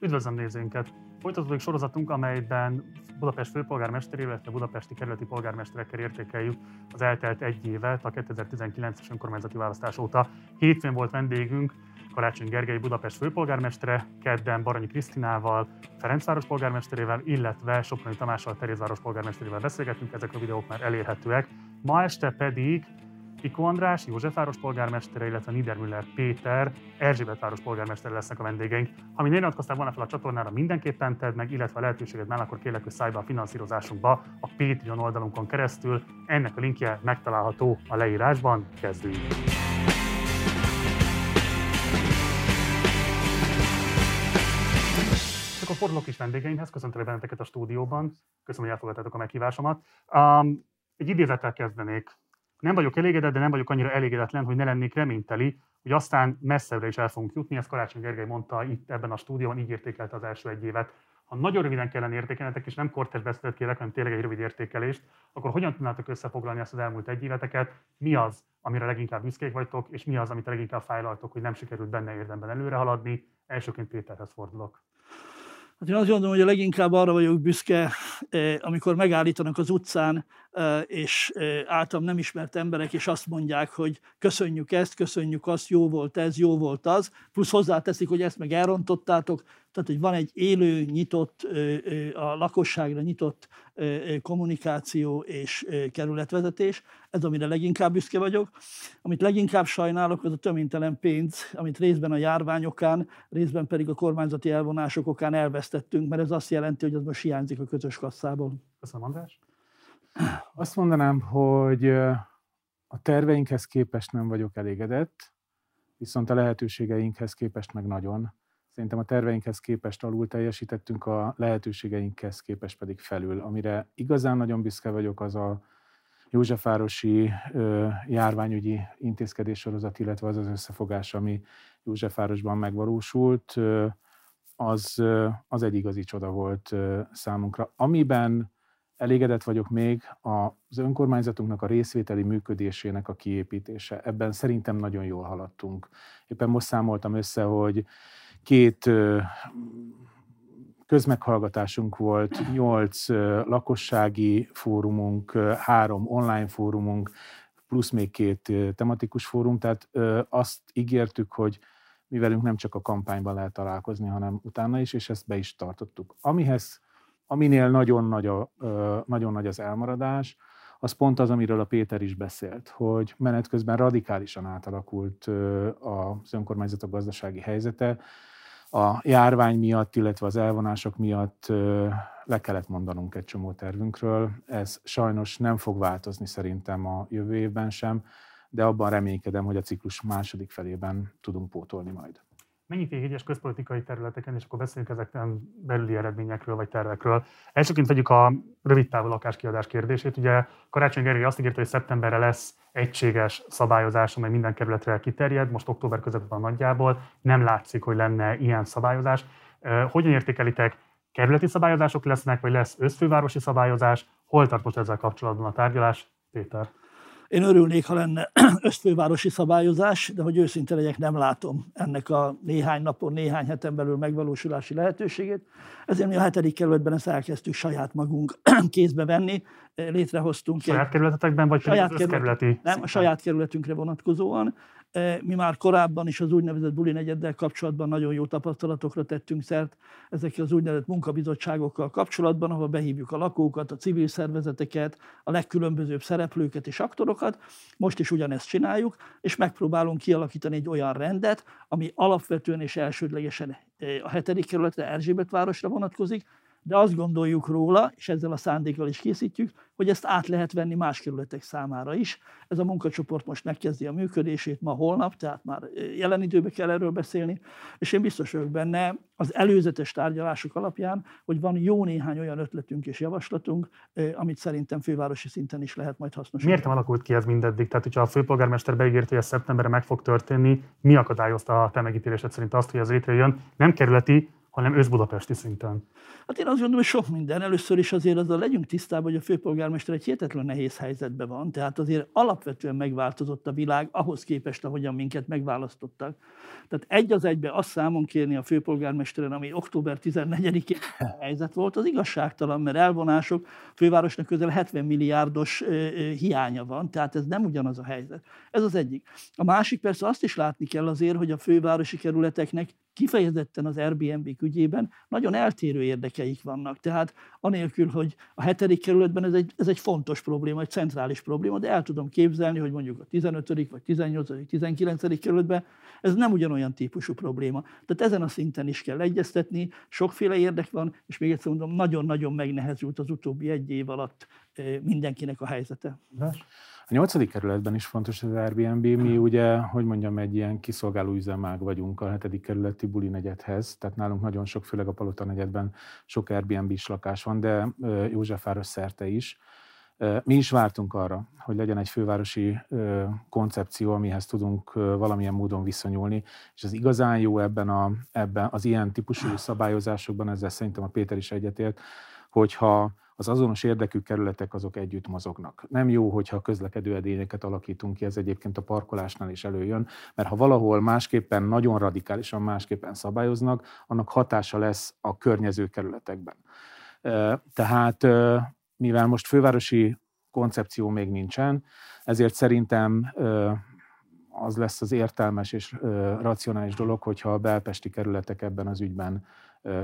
Üdvözlöm nézőinket! Folytatódik sorozatunk, amelyben Budapest főpolgármesterével, illetve budapesti kerületi polgármesterekkel értékeljük az eltelt egy évet a 2019-es önkormányzati választás óta. Hétfőn volt vendégünk Karácsony Gergely Budapest főpolgármestere, kedden Baranyi Krisztinával, Ferencváros polgármesterével, illetve Soproni Tamással, Terézváros polgármesterével beszélgetünk, ezek a videók már elérhetőek. Ma este pedig Piko András, Józsefváros polgármestere, illetve Niedermüller Péter, Erzsébetváros polgármestere lesznek a vendégeink. Ha még nem iratkoztál volna fel a csatornára, mindenképpen tedd meg, illetve a lehetőséget mellett, akkor kérlek, hogy szállj be a finanszírozásunkba a Patreon oldalunkon keresztül. Ennek a linkje megtalálható a leírásban. Kezdjünk! akkor fordulok is vendégeimhez, köszöntelek benneteket a stúdióban, köszönöm, hogy elfogadtátok a meghívásomat. Um, egy idézettel kezdenék nem vagyok elégedett, de nem vagyok annyira elégedetlen, hogy ne lennék reményteli, hogy aztán messzebbre is el fogunk jutni. Ezt Karácsony Gergely mondta itt ebben a stúdióban, így értékelte az első egy évet. Ha nagyon röviden kellene értékelnetek, és nem kortes beszédet kérek, hanem tényleg egy rövid értékelést, akkor hogyan tudnátok összefoglalni ezt az elmúlt egy éveteket? Mi az, amire leginkább büszkék vagytok, és mi az, amit leginkább fájlaltok, hogy nem sikerült benne érdemben előre haladni? Elsőként Péterhez fordulok. Hát én azt gondolom, hogy a leginkább arra vagyok büszke, eh, amikor megállítanak az utcán, és általam nem ismert emberek, és azt mondják, hogy köszönjük ezt, köszönjük azt, jó volt ez, jó volt az, plusz hozzáteszik, hogy ezt meg elrontottátok, tehát, hogy van egy élő, nyitott, a lakosságra nyitott kommunikáció és kerületvezetés, ez amire leginkább büszke vagyok. Amit leginkább sajnálok, az a töménytelen pénz, amit részben a járványokán, részben pedig a kormányzati elvonások okán elvesztettünk, mert ez azt jelenti, hogy az most hiányzik a közös kasszából. Köszönöm, András. Azt mondanám, hogy a terveinkhez képest nem vagyok elégedett, viszont a lehetőségeinkhez képest meg nagyon. Szerintem a terveinkhez képest alul teljesítettünk, a lehetőségeinkhez képest pedig felül. Amire igazán nagyon büszke vagyok, az a Józsefvárosi ö, járványügyi intézkedéssorozat, illetve az az összefogás, ami Józsefvárosban megvalósult, ö, az, ö, az egy igazi csoda volt ö, számunkra. Amiben elégedett vagyok még az önkormányzatunknak a részvételi működésének a kiépítése. Ebben szerintem nagyon jól haladtunk. Éppen most számoltam össze, hogy két közmeghallgatásunk volt, nyolc lakossági fórumunk, három online fórumunk, plusz még két tematikus fórum, tehát azt ígértük, hogy mi velünk nem csak a kampányban lehet találkozni, hanem utána is, és ezt be is tartottuk. Amihez, aminél nagyon nagy, a, nagyon nagy az elmaradás, az pont az, amiről a Péter is beszélt, hogy menet közben radikálisan átalakult az önkormányzatok gazdasági helyzete, a járvány miatt, illetve az elvonások miatt le kellett mondanunk egy csomó tervünkről. Ez sajnos nem fog változni szerintem a jövő évben sem, de abban reménykedem, hogy a ciklus második felében tudunk pótolni majd mennyit ér egyes közpolitikai területeken, és akkor beszéljünk ezeken belüli eredményekről vagy tervekről. Elsőként vegyük a rövid távú lakáskiadás kérdését. Ugye Karácsony Gergely azt ígérte, hogy szeptemberre lesz egységes szabályozás, amely minden kerületre kiterjed, most október van nagyjából, nem látszik, hogy lenne ilyen szabályozás. Hogyan értékelitek, kerületi szabályozások lesznek, vagy lesz összfővárosi szabályozás? Hol tart most ezzel kapcsolatban a tárgyalás? Péter. Én örülnék, ha lenne ösztővárosi szabályozás, de hogy őszinte legyek, nem látom ennek a néhány napon, néhány heten belül megvalósulási lehetőségét. Ezért mi a hetedik kerületben ezt elkezdtük saját magunk kézbe venni, létrehoztunk. Saját kerületetekben, vagy saját kerületi? Nem, a saját kerületünkre vonatkozóan. Mi már korábban is az úgynevezett buli negyeddel kapcsolatban nagyon jó tapasztalatokra tettünk szert ezekkel az úgynevezett munkabizottságokkal kapcsolatban, ahol behívjuk a lakókat, a civil szervezeteket, a legkülönbözőbb szereplőket és aktorokat. Most is ugyanezt csináljuk, és megpróbálunk kialakítani egy olyan rendet, ami alapvetően és elsődlegesen a hetedik kerületre, Erzsébet városra vonatkozik, de azt gondoljuk róla, és ezzel a szándékkal is készítjük, hogy ezt át lehet venni más kerületek számára is. Ez a munkacsoport most megkezdi a működését ma, holnap, tehát már jelen időben kell erről beszélni, és én biztos vagyok benne az előzetes tárgyalások alapján, hogy van jó néhány olyan ötletünk és javaslatunk, amit szerintem fővárosi szinten is lehet majd hasznosítani. Miért nem alakult ki ez mindeddig? Tehát, hogyha a főpolgármester beígért, hogy ez szeptemberre meg fog történni, mi akadályozta a te megítélésed szerint azt, hogy ez létrejön? Nem kerületi, hanem összbudapesti szinten? Hát én azt gondolom, hogy sok minden. Először is azért azzal legyünk tisztában, hogy a főpolgármester egy hihetetlen nehéz helyzetben van. Tehát azért alapvetően megváltozott a világ ahhoz képest, ahogyan minket megválasztottak. Tehát egy az egybe azt számon kérni a főpolgármesteren, ami október 14-én helyzet volt, az igazságtalan, mert elvonások, fővárosnak közel 70 milliárdos hiánya van, tehát ez nem ugyanaz a helyzet. Ez az egyik. A másik persze azt is látni kell azért, hogy a fővárosi kerületeknek kifejezetten az Airbnb ügyében nagyon eltérő érdekeik vannak. Tehát anélkül, hogy a hetedik kerületben ez egy, ez egy fontos probléma, egy centrális probléma, de el tudom képzelni, hogy mondjuk a 15. vagy 18. 19. kerületben ez nem ugyanolyan típusú probléma. Tehát ezen a szinten is kell egyeztetni, sokféle érdek van, és még egyszer mondom, nagyon-nagyon megnehezült az utóbbi egy év alatt eh, mindenkinek a helyzete. A nyolcadik kerületben is fontos az Airbnb. Mi ugye, hogy mondjam, egy ilyen kiszolgáló üzemág vagyunk a hetedik kerületi buli negyedhez, tehát nálunk nagyon sok, főleg a Palota negyedben sok Airbnb-s lakás van, de Józsefváros szerte is. Mi is vártunk arra, hogy legyen egy fővárosi koncepció, amihez tudunk valamilyen módon viszonyulni, és az igazán jó ebben, a, ebben az ilyen típusú szabályozásokban, ezzel szerintem a Péter is egyetért, hogyha az azonos érdekű kerületek azok együtt mozognak. Nem jó, hogyha közlekedő edényeket alakítunk ki, ez egyébként a parkolásnál is előjön, mert ha valahol másképpen, nagyon radikálisan másképpen szabályoznak, annak hatása lesz a környező kerületekben. Tehát mivel most fővárosi koncepció még nincsen, ezért szerintem az lesz az értelmes és racionális dolog, hogyha a belpesti kerületek ebben az ügyben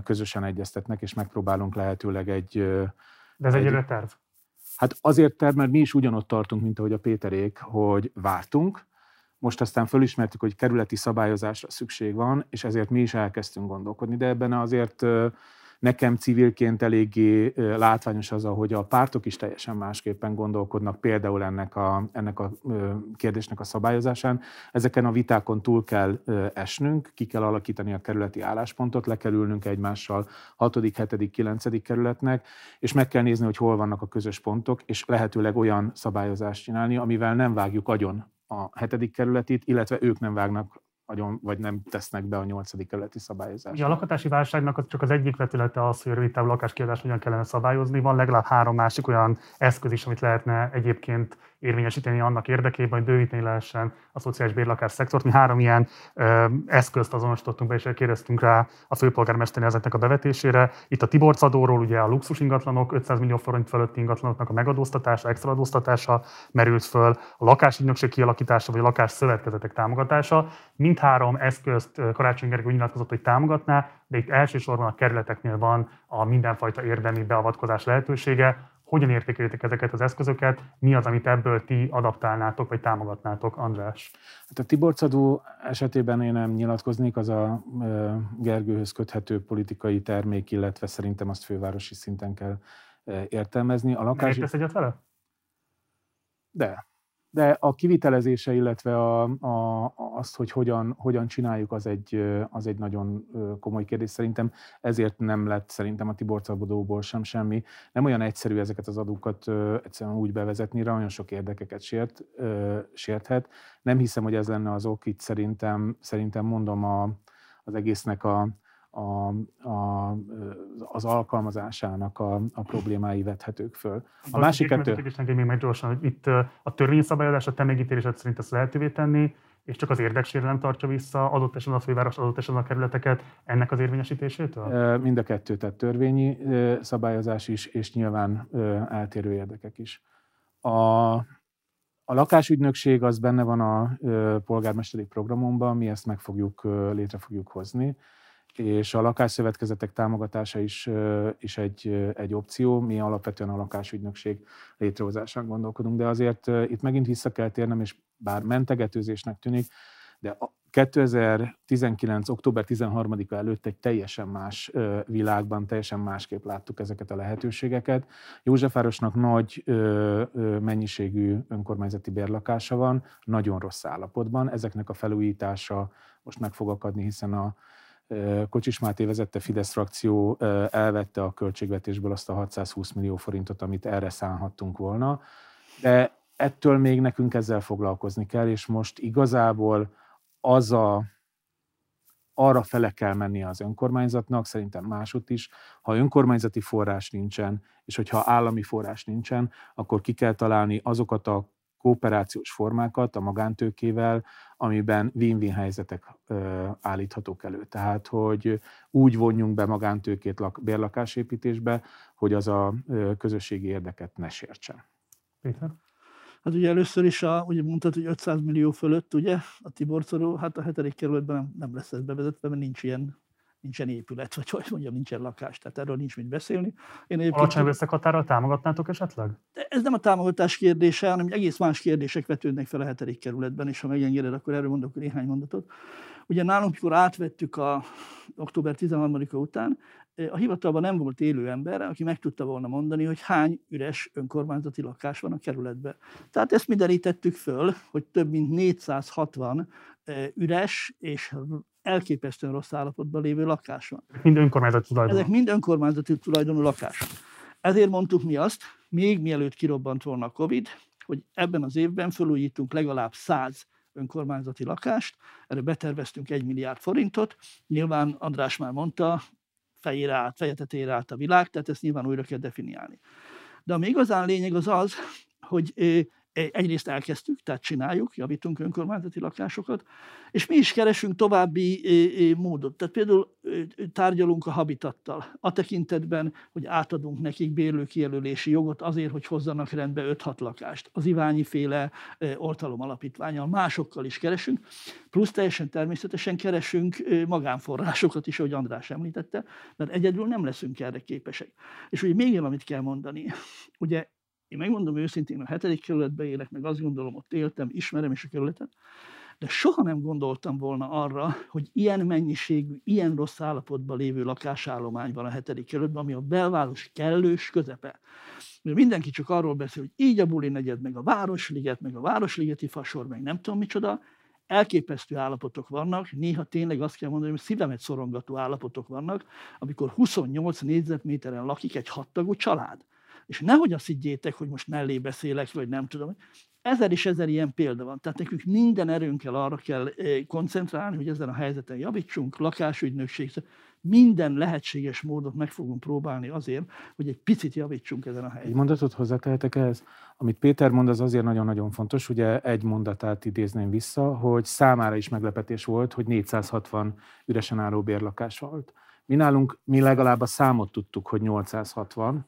közösen egyeztetnek, és megpróbálunk lehetőleg egy de ez egy terv? Hát azért terv, mert mi is ugyanott tartunk, mint ahogy a Péterék, hogy vártunk, most aztán fölismertük, hogy kerületi szabályozásra szükség van, és ezért mi is elkezdtünk gondolkodni, de ebben azért nekem civilként eléggé látványos az, hogy a pártok is teljesen másképpen gondolkodnak például ennek a, ennek a kérdésnek a szabályozásán. Ezeken a vitákon túl kell esnünk, ki kell alakítani a kerületi álláspontot, le kell ülnünk egymással 6., 7., 9. kerületnek, és meg kell nézni, hogy hol vannak a közös pontok, és lehetőleg olyan szabályozást csinálni, amivel nem vágjuk agyon a hetedik kerületit, illetve ők nem vágnak agyon, vagy nem tesznek be a nyolcadik keleti szabályozásba. Ja, a lakhatási válságnak csak az egyik vetülete az, hogy a rövid távú lakáskiadást hogyan kellene szabályozni. Van legalább három másik olyan eszköz is, amit lehetne egyébként érvényesíteni annak érdekében, hogy bővíteni lehessen a szociális bérlakás szektort. Mi három ilyen ö, eszközt azonosítottunk be, és kérdeztünk rá a főpolgármesteri ezeknek a bevetésére. Itt a Tiborc adóról, ugye a luxus ingatlanok, 500 millió forint fölötti ingatlanoknak a megadóztatása, extra adóztatása merült föl, a lakásügynökség kialakítása, vagy a lakás szövetkezetek támogatása. Mindhárom eszközt Karácsony Gergő nyilatkozott, hogy támogatná, de itt elsősorban a kerületeknél van a mindenfajta érdemi beavatkozás lehetősége hogyan értékelitek ezeket az eszközöket, mi az, amit ebből ti adaptálnátok, vagy támogatnátok, András? Hát a Tiborcadó esetében én nem nyilatkoznék, az a Gergőhöz köthető politikai termék, illetve szerintem azt fővárosi szinten kell értelmezni. A lakás... Nem egyet vele? De de a kivitelezése, illetve a, a, azt, hogy hogyan, hogyan csináljuk, az egy, az egy nagyon komoly kérdés. Szerintem ezért nem lett szerintem a Tibor Szabadóból sem semmi. Nem olyan egyszerű ezeket az adókat egyszerűen úgy bevezetni, nagyon sok érdekeket sért, sérthet. Nem hiszem, hogy ez lenne az ok, itt szerintem, szerintem mondom a, az egésznek a, a, a, az alkalmazásának a, a problémái vethetők föl. A, másik kettő... még meg gyorsan, hogy itt a törvényi szabályozás a te megítélésed szerint ezt lehetővé tenni, és csak az érdeksérelem tartsa vissza adott esetben a főváros, adott esetben a kerületeket ennek az érvényesítésétől? Mind a kettő, tehát törvényi szabályozás is, és nyilván eltérő érdekek is. A, a lakásügynökség az benne van a polgármesteri programomban, mi ezt meg fogjuk, létre fogjuk hozni és a lakásszövetkezetek támogatása is, is egy, egy opció. Mi alapvetően a lakásügynökség létrehozásán gondolkodunk, de azért itt megint vissza kell térnem, és bár mentegetőzésnek tűnik, de 2019. október 13-a előtt egy teljesen más világban, teljesen másképp láttuk ezeket a lehetőségeket. Józsefvárosnak nagy mennyiségű önkormányzati bérlakása van, nagyon rossz állapotban. Ezeknek a felújítása most meg fog akadni, hiszen a Kocsis Máté vezette Fidesz frakció elvette a költségvetésből azt a 620 millió forintot, amit erre szánhattunk volna, de ettől még nekünk ezzel foglalkozni kell, és most igazából az a arra fele kell mennie az önkormányzatnak, szerintem másút is, ha önkormányzati forrás nincsen, és hogyha állami forrás nincsen, akkor ki kell találni azokat a kooperációs formákat a magántőkével, amiben win-win helyzetek állíthatók elő. Tehát, hogy úgy vonjunk be magántőkét lak, bérlakásépítésbe, hogy az a közösségi érdeket ne sértsen. Péter? Hát ugye először is, a, ugye mondtad, hogy 500 millió fölött, ugye, a Tiborcorú, hát a hetedik kerületben nem, nem lesz ez bevezetve, mert nincs ilyen, nincsen épület, vagy hogy mondjam, nincsen lakás, tehát erről nincs mit beszélni. Én Alacsony összekatárral támogatnátok esetleg? De ez nem a támogatás kérdése, hanem egész más kérdések vetődnek fel a hetedik kerületben, és ha megengeded, akkor erről mondok néhány mondatot. Ugye nálunk, amikor átvettük a október 13-a után, a hivatalban nem volt élő ember, aki meg tudta volna mondani, hogy hány üres önkormányzati lakás van a kerületben. Tehát ezt mi derítettük föl, hogy több mint 460 üres és elképesztően rossz állapotban lévő lakás van. Mind önkormányzati tulajdonú. Ezek mind önkormányzati tulajdonú lakások. Ezért mondtuk mi azt, még mielőtt kirobbant volna a Covid, hogy ebben az évben felújítunk legalább 100 önkormányzati lakást, erre beterveztünk egy milliárd forintot. Nyilván András már mondta, fejére át, fejetetére át a világ, tehát ezt nyilván újra kell definiálni. De ami igazán lényeg az az, hogy egyrészt elkezdtük, tehát csináljuk, javítunk önkormányzati lakásokat, és mi is keresünk további módot. Tehát például tárgyalunk a Habitattal, a tekintetben, hogy átadunk nekik bérlőkijelölési jogot azért, hogy hozzanak rendbe 5-6 lakást. Az Iványi féle oltalom alapítványal, másokkal is keresünk, plusz teljesen természetesen keresünk magánforrásokat is, ahogy András említette, mert egyedül nem leszünk erre képesek. És ugye még valamit kell mondani. Ugye én megmondom őszintén, a hetedik kerületben élek, meg azt gondolom, ott éltem, ismerem is a kerületet, de soha nem gondoltam volna arra, hogy ilyen mennyiségű, ilyen rossz állapotban lévő lakásállomány van a hetedik kerületben, ami a belváros kellős közepe. Mert mindenki csak arról beszél, hogy így a buli negyed, meg a Városliget, meg a Városligeti fasor, meg nem tudom micsoda, elképesztő állapotok vannak, néha tényleg azt kell mondani, hogy szívemet szorongató állapotok vannak, amikor 28 négyzetméteren lakik egy hattagú család. És nehogy azt higgyétek, hogy most mellé beszélek, vagy nem tudom. Ezer és ezer ilyen példa van. Tehát nekünk minden erőnkkel arra kell eh, koncentrálni, hogy ezen a helyzeten javítsunk, lakásügynökség, minden lehetséges módot meg fogunk próbálni azért, hogy egy picit javítsunk ezen a helyzeten. Egy mondatot hozzátehetek ehhez? Amit Péter mond, az azért nagyon-nagyon fontos. Ugye egy mondatát idézném vissza, hogy számára is meglepetés volt, hogy 460 üresen álló bérlakás volt. Mi nálunk, mi legalább a számot tudtuk, hogy 860,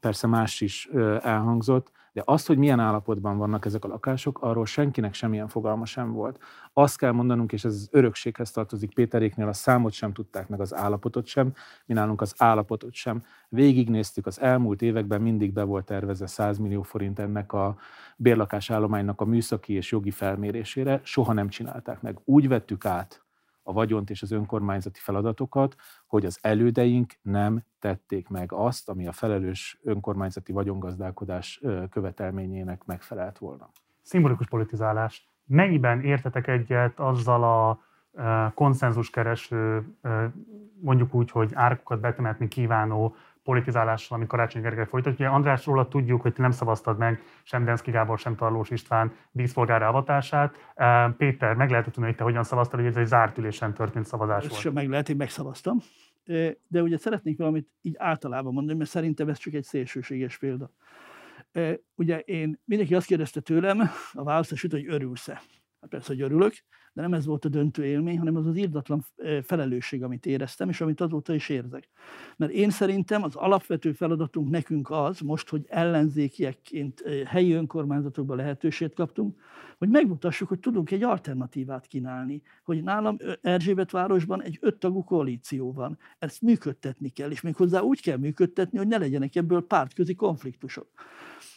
persze más is elhangzott, de azt, hogy milyen állapotban vannak ezek a lakások, arról senkinek semmilyen fogalma sem volt. Azt kell mondanunk, és ez az örökséghez tartozik Péteréknél, a számot sem tudták meg, az állapotot sem, mi nálunk az állapotot sem. Végignéztük, az elmúlt években mindig be volt tervezve 100 millió forint ennek a bérlakásállománynak a műszaki és jogi felmérésére, soha nem csinálták meg. Úgy vettük át a vagyont és az önkormányzati feladatokat, hogy az elődeink nem tették meg azt, ami a felelős önkormányzati vagyongazdálkodás követelményének megfelelt volna. Szimbolikus politizálás. Mennyiben értetek egyet azzal a konszenzuskereső, mondjuk úgy, hogy árkokat betemetni kívánó politizálással, ami Karácsony Gergely folytatja. Ugye Andrásról tudjuk, hogy te nem szavaztad meg sem Denszki Gábor, sem Tarlós István díszpolgára avatását. Péter, meg lehet tudni, hogy te hogyan szavaztad, hogy ez egy zárt ülésen történt szavazás volt. Sem meg lehet, én megszavaztam. De ugye szeretnék valamit így általában mondani, mert szerintem ez csak egy szélsőséges példa. Ugye én, mindenki azt kérdezte tőlem a választás hogy örülsz-e? Hát persze, hogy örülök, de nem ez volt a döntő élmény, hanem az az írdatlan felelősség, amit éreztem, és amit azóta is érzek. Mert én szerintem az alapvető feladatunk nekünk az, most, hogy ellenzékiekként helyi önkormányzatokban lehetőséget kaptunk, hogy megmutassuk, hogy tudunk egy alternatívát kínálni, hogy nálam Erzsébet városban egy öttagú koalíció van. Ezt működtetni kell, és méghozzá úgy kell működtetni, hogy ne legyenek ebből pártközi konfliktusok.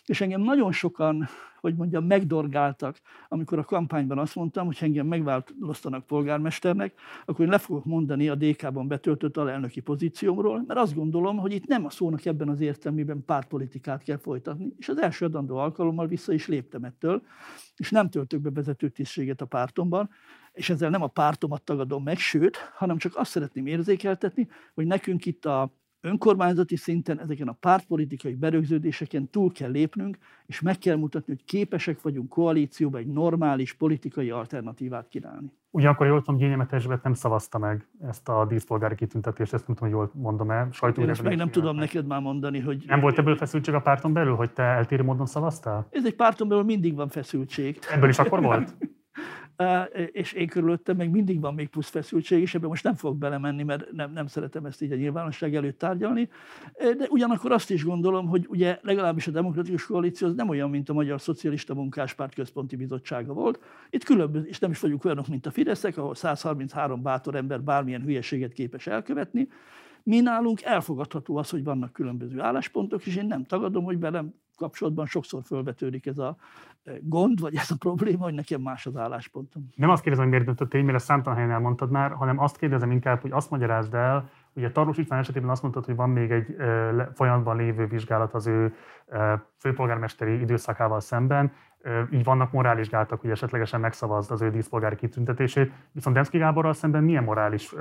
És engem nagyon sokan, hogy mondjam, megdorgáltak, amikor a kampányban azt mondtam, hogy engem megválasztanak polgármesternek, akkor én le fogok mondani a DK-ban betöltött alelnöki pozíciómról, mert azt gondolom, hogy itt nem a szónak ebben az értelmében pártpolitikát kell folytatni. És az első adandó alkalommal vissza is léptem ettől, és nem töltök be vezető tisztséget a pártomban, és ezzel nem a pártomat tagadom meg, sőt, hanem csak azt szeretném érzékeltetni, hogy nekünk itt a önkormányzati szinten ezeken a pártpolitikai berögződéseken túl kell lépnünk, és meg kell mutatni, hogy képesek vagyunk koalícióba egy normális politikai alternatívát kínálni. Ugyanakkor jól tudom, Gyényemet Erzsébet nem szavazta meg ezt a díszpolgári kitüntetést, ezt nem tudom, hogy jól mondom-e. Ezt meg nem tudom neked már mondani, hogy... Nem volt ebből feszültség a párton belül, hogy te eltérő módon szavaztál? Ez egy párton belül mindig van feszültség. Ebből is akkor volt? és én körülöttem meg mindig van még plusz feszültség, és ebben most nem fogok belemenni, mert nem, nem szeretem ezt így a nyilvánosság előtt tárgyalni. De ugyanakkor azt is gondolom, hogy ugye legalábbis a demokratikus koalíció az nem olyan, mint a Magyar Szocialista Munkáspárt Központi Bizottsága volt. Itt különböző, és nem is vagyunk olyanok, mint a Fideszek, ahol 133 bátor ember bármilyen hülyeséget képes elkövetni. Mi nálunk elfogadható az, hogy vannak különböző álláspontok, és én nem tagadom, hogy velem kapcsolatban sokszor fölvetődik ez a e, gond, vagy ez a probléma, hogy nekem más az álláspontom. Nem azt kérdezem, hogy miért döntöttél így, mert ezt számtalan helyen elmondtad már, hanem azt kérdezem inkább, hogy azt magyarázd el, Ugye Tarlós István esetében azt mondtad, hogy van még egy e, folyamatban lévő vizsgálat az ő e, főpolgármesteri időszakával szemben, így vannak morális gátak, hogy esetlegesen megszavazd az ő díszpolgári kitüntetését, viszont Demszki Gáborral szemben milyen morális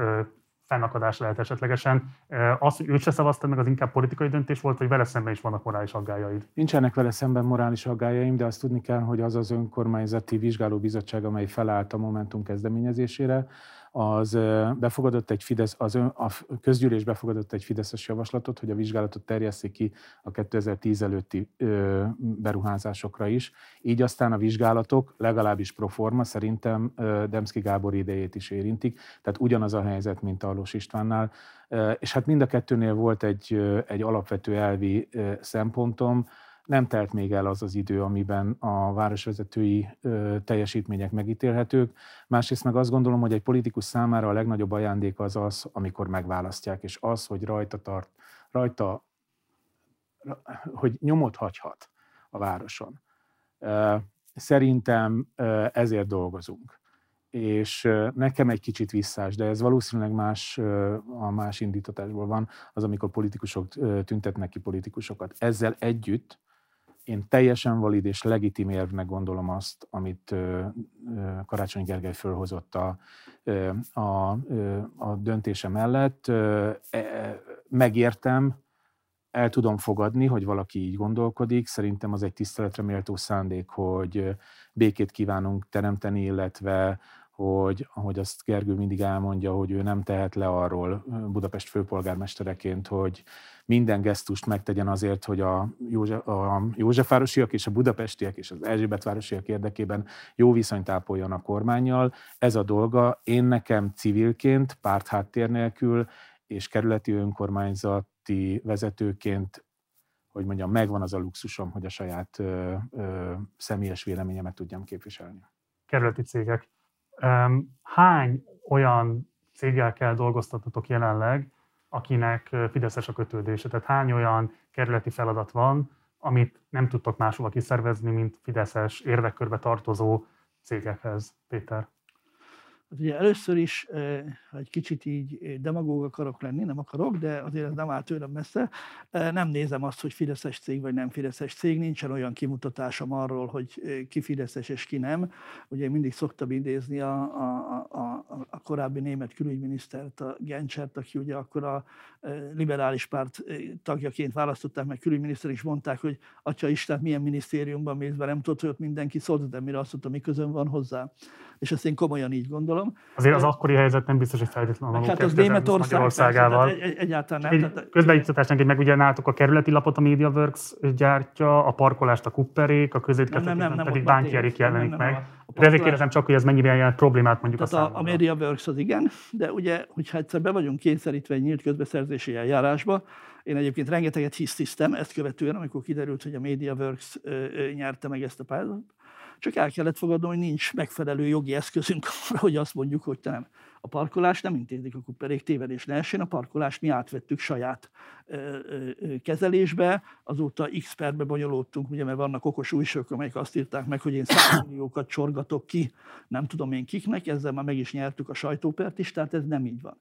fennakadás lehet esetlegesen. Az, hogy őt se szavaztad meg, az inkább politikai döntés volt, vagy vele szemben is vannak morális aggájaid? Nincsenek vele szemben morális aggájaim, de azt tudni kell, hogy az az önkormányzati vizsgálóbizottság, amely felállt a Momentum kezdeményezésére, az befogadott egy Fidesz, az ön, a közgyűlés befogadott egy Fideszes javaslatot, hogy a vizsgálatot terjesszék ki a 2010 előtti ö, beruházásokra is. Így aztán a vizsgálatok legalábbis proforma szerintem ö, Demszki Gábor idejét is érintik, tehát ugyanaz a helyzet, mint Alós Istvánnál. És hát mind a kettőnél volt egy, egy alapvető elvi szempontom, nem telt még el az az idő, amiben a városvezetői teljesítmények megítélhetők. Másrészt meg azt gondolom, hogy egy politikus számára a legnagyobb ajándék az az, amikor megválasztják, és az, hogy rajta tart, rajta, hogy nyomot hagyhat a városon. Szerintem ezért dolgozunk. És nekem egy kicsit visszás, de ez valószínűleg más, a más indítatásból van, az, amikor politikusok tüntetnek ki politikusokat. Ezzel együtt én teljesen valid és legitim érvnek gondolom azt, amit Karácsony Gergely fölhozott a, a, a döntése mellett. E, megértem, el tudom fogadni, hogy valaki így gondolkodik. Szerintem az egy tiszteletre méltó szándék, hogy békét kívánunk teremteni, illetve hogy ahogy azt Gergő mindig elmondja, hogy ő nem tehet le arról Budapest főpolgármestereként, hogy minden gesztust megtegyen azért, hogy a, József, a Józsefvárosiak és a budapestiek és az Erzsébetvárosiak érdekében jó viszonyt ápoljon a kormányjal. Ez a dolga. Én nekem civilként, pártháttér nélkül és kerületi önkormányzati vezetőként hogy mondjam, megvan az a luxusom, hogy a saját ö, ö, személyes véleményemet tudjam képviselni. Kerületi cégek. Hány olyan céggel kell dolgoztatnotok jelenleg, akinek Fideszes a kötődése? Tehát hány olyan kerületi feladat van, amit nem tudtok máshova kiszervezni, mint Fideszes érdekkörbe tartozó cégekhez, Péter? Hát ugye először is, ha egy kicsit így demagóg akarok lenni, nem akarok, de azért ez nem áll tőlem messze, nem nézem azt, hogy Fideszes cég vagy nem Fideszes cég, nincsen olyan kimutatásom arról, hogy ki Fideszes és ki nem. Ugye én mindig szoktam idézni a, a, a, a korábbi német külügyminisztert, a Gencsert, aki ugye akkor a liberális párt tagjaként választották meg külügyminiszter, és mondták, hogy Atya Isten, milyen minisztériumban mész be, nem tudod, hogy ott mindenki szólt, de mire azt mondta, mi van hozzá és ezt én komolyan így gondolom. Azért az akkori helyzet nem biztos, hogy feltétlenül Hát az Németország, egy, egyáltalán nem. Egy közbeiktatásnak meg ugye nálatok a kerületi lapot a MediaWorks gyártja, a parkolást a Kupperék, a közétkeztetésben pedig Bánkjerik jelenik meg. De ezért kérdezem csak, hogy ez mennyire jelent problémát mondjuk Tehát a, a MediaWorks az igen, de ugye, hogyha egyszer be vagyunk kényszerítve egy nyílt közbeszerzési eljárásba, én egyébként rengeteget hisztisztem ezt követően, amikor kiderült, hogy a MediaWorks nyerte meg ezt a pályázatot, csak el kellett fogadnom, hogy nincs megfelelő jogi eszközünk arra, hogy azt mondjuk, hogy te nem. A parkolást nem intézik a kuperék tévedés ne essen, a parkolást mi átvettük saját kezelésbe, azóta x perbe bonyolódtunk, ugye, mert vannak okos újságok, amelyek azt írták meg, hogy én milliókat csorgatok ki, nem tudom én kiknek, ezzel már meg is nyertük a sajtópert is, tehát ez nem így van.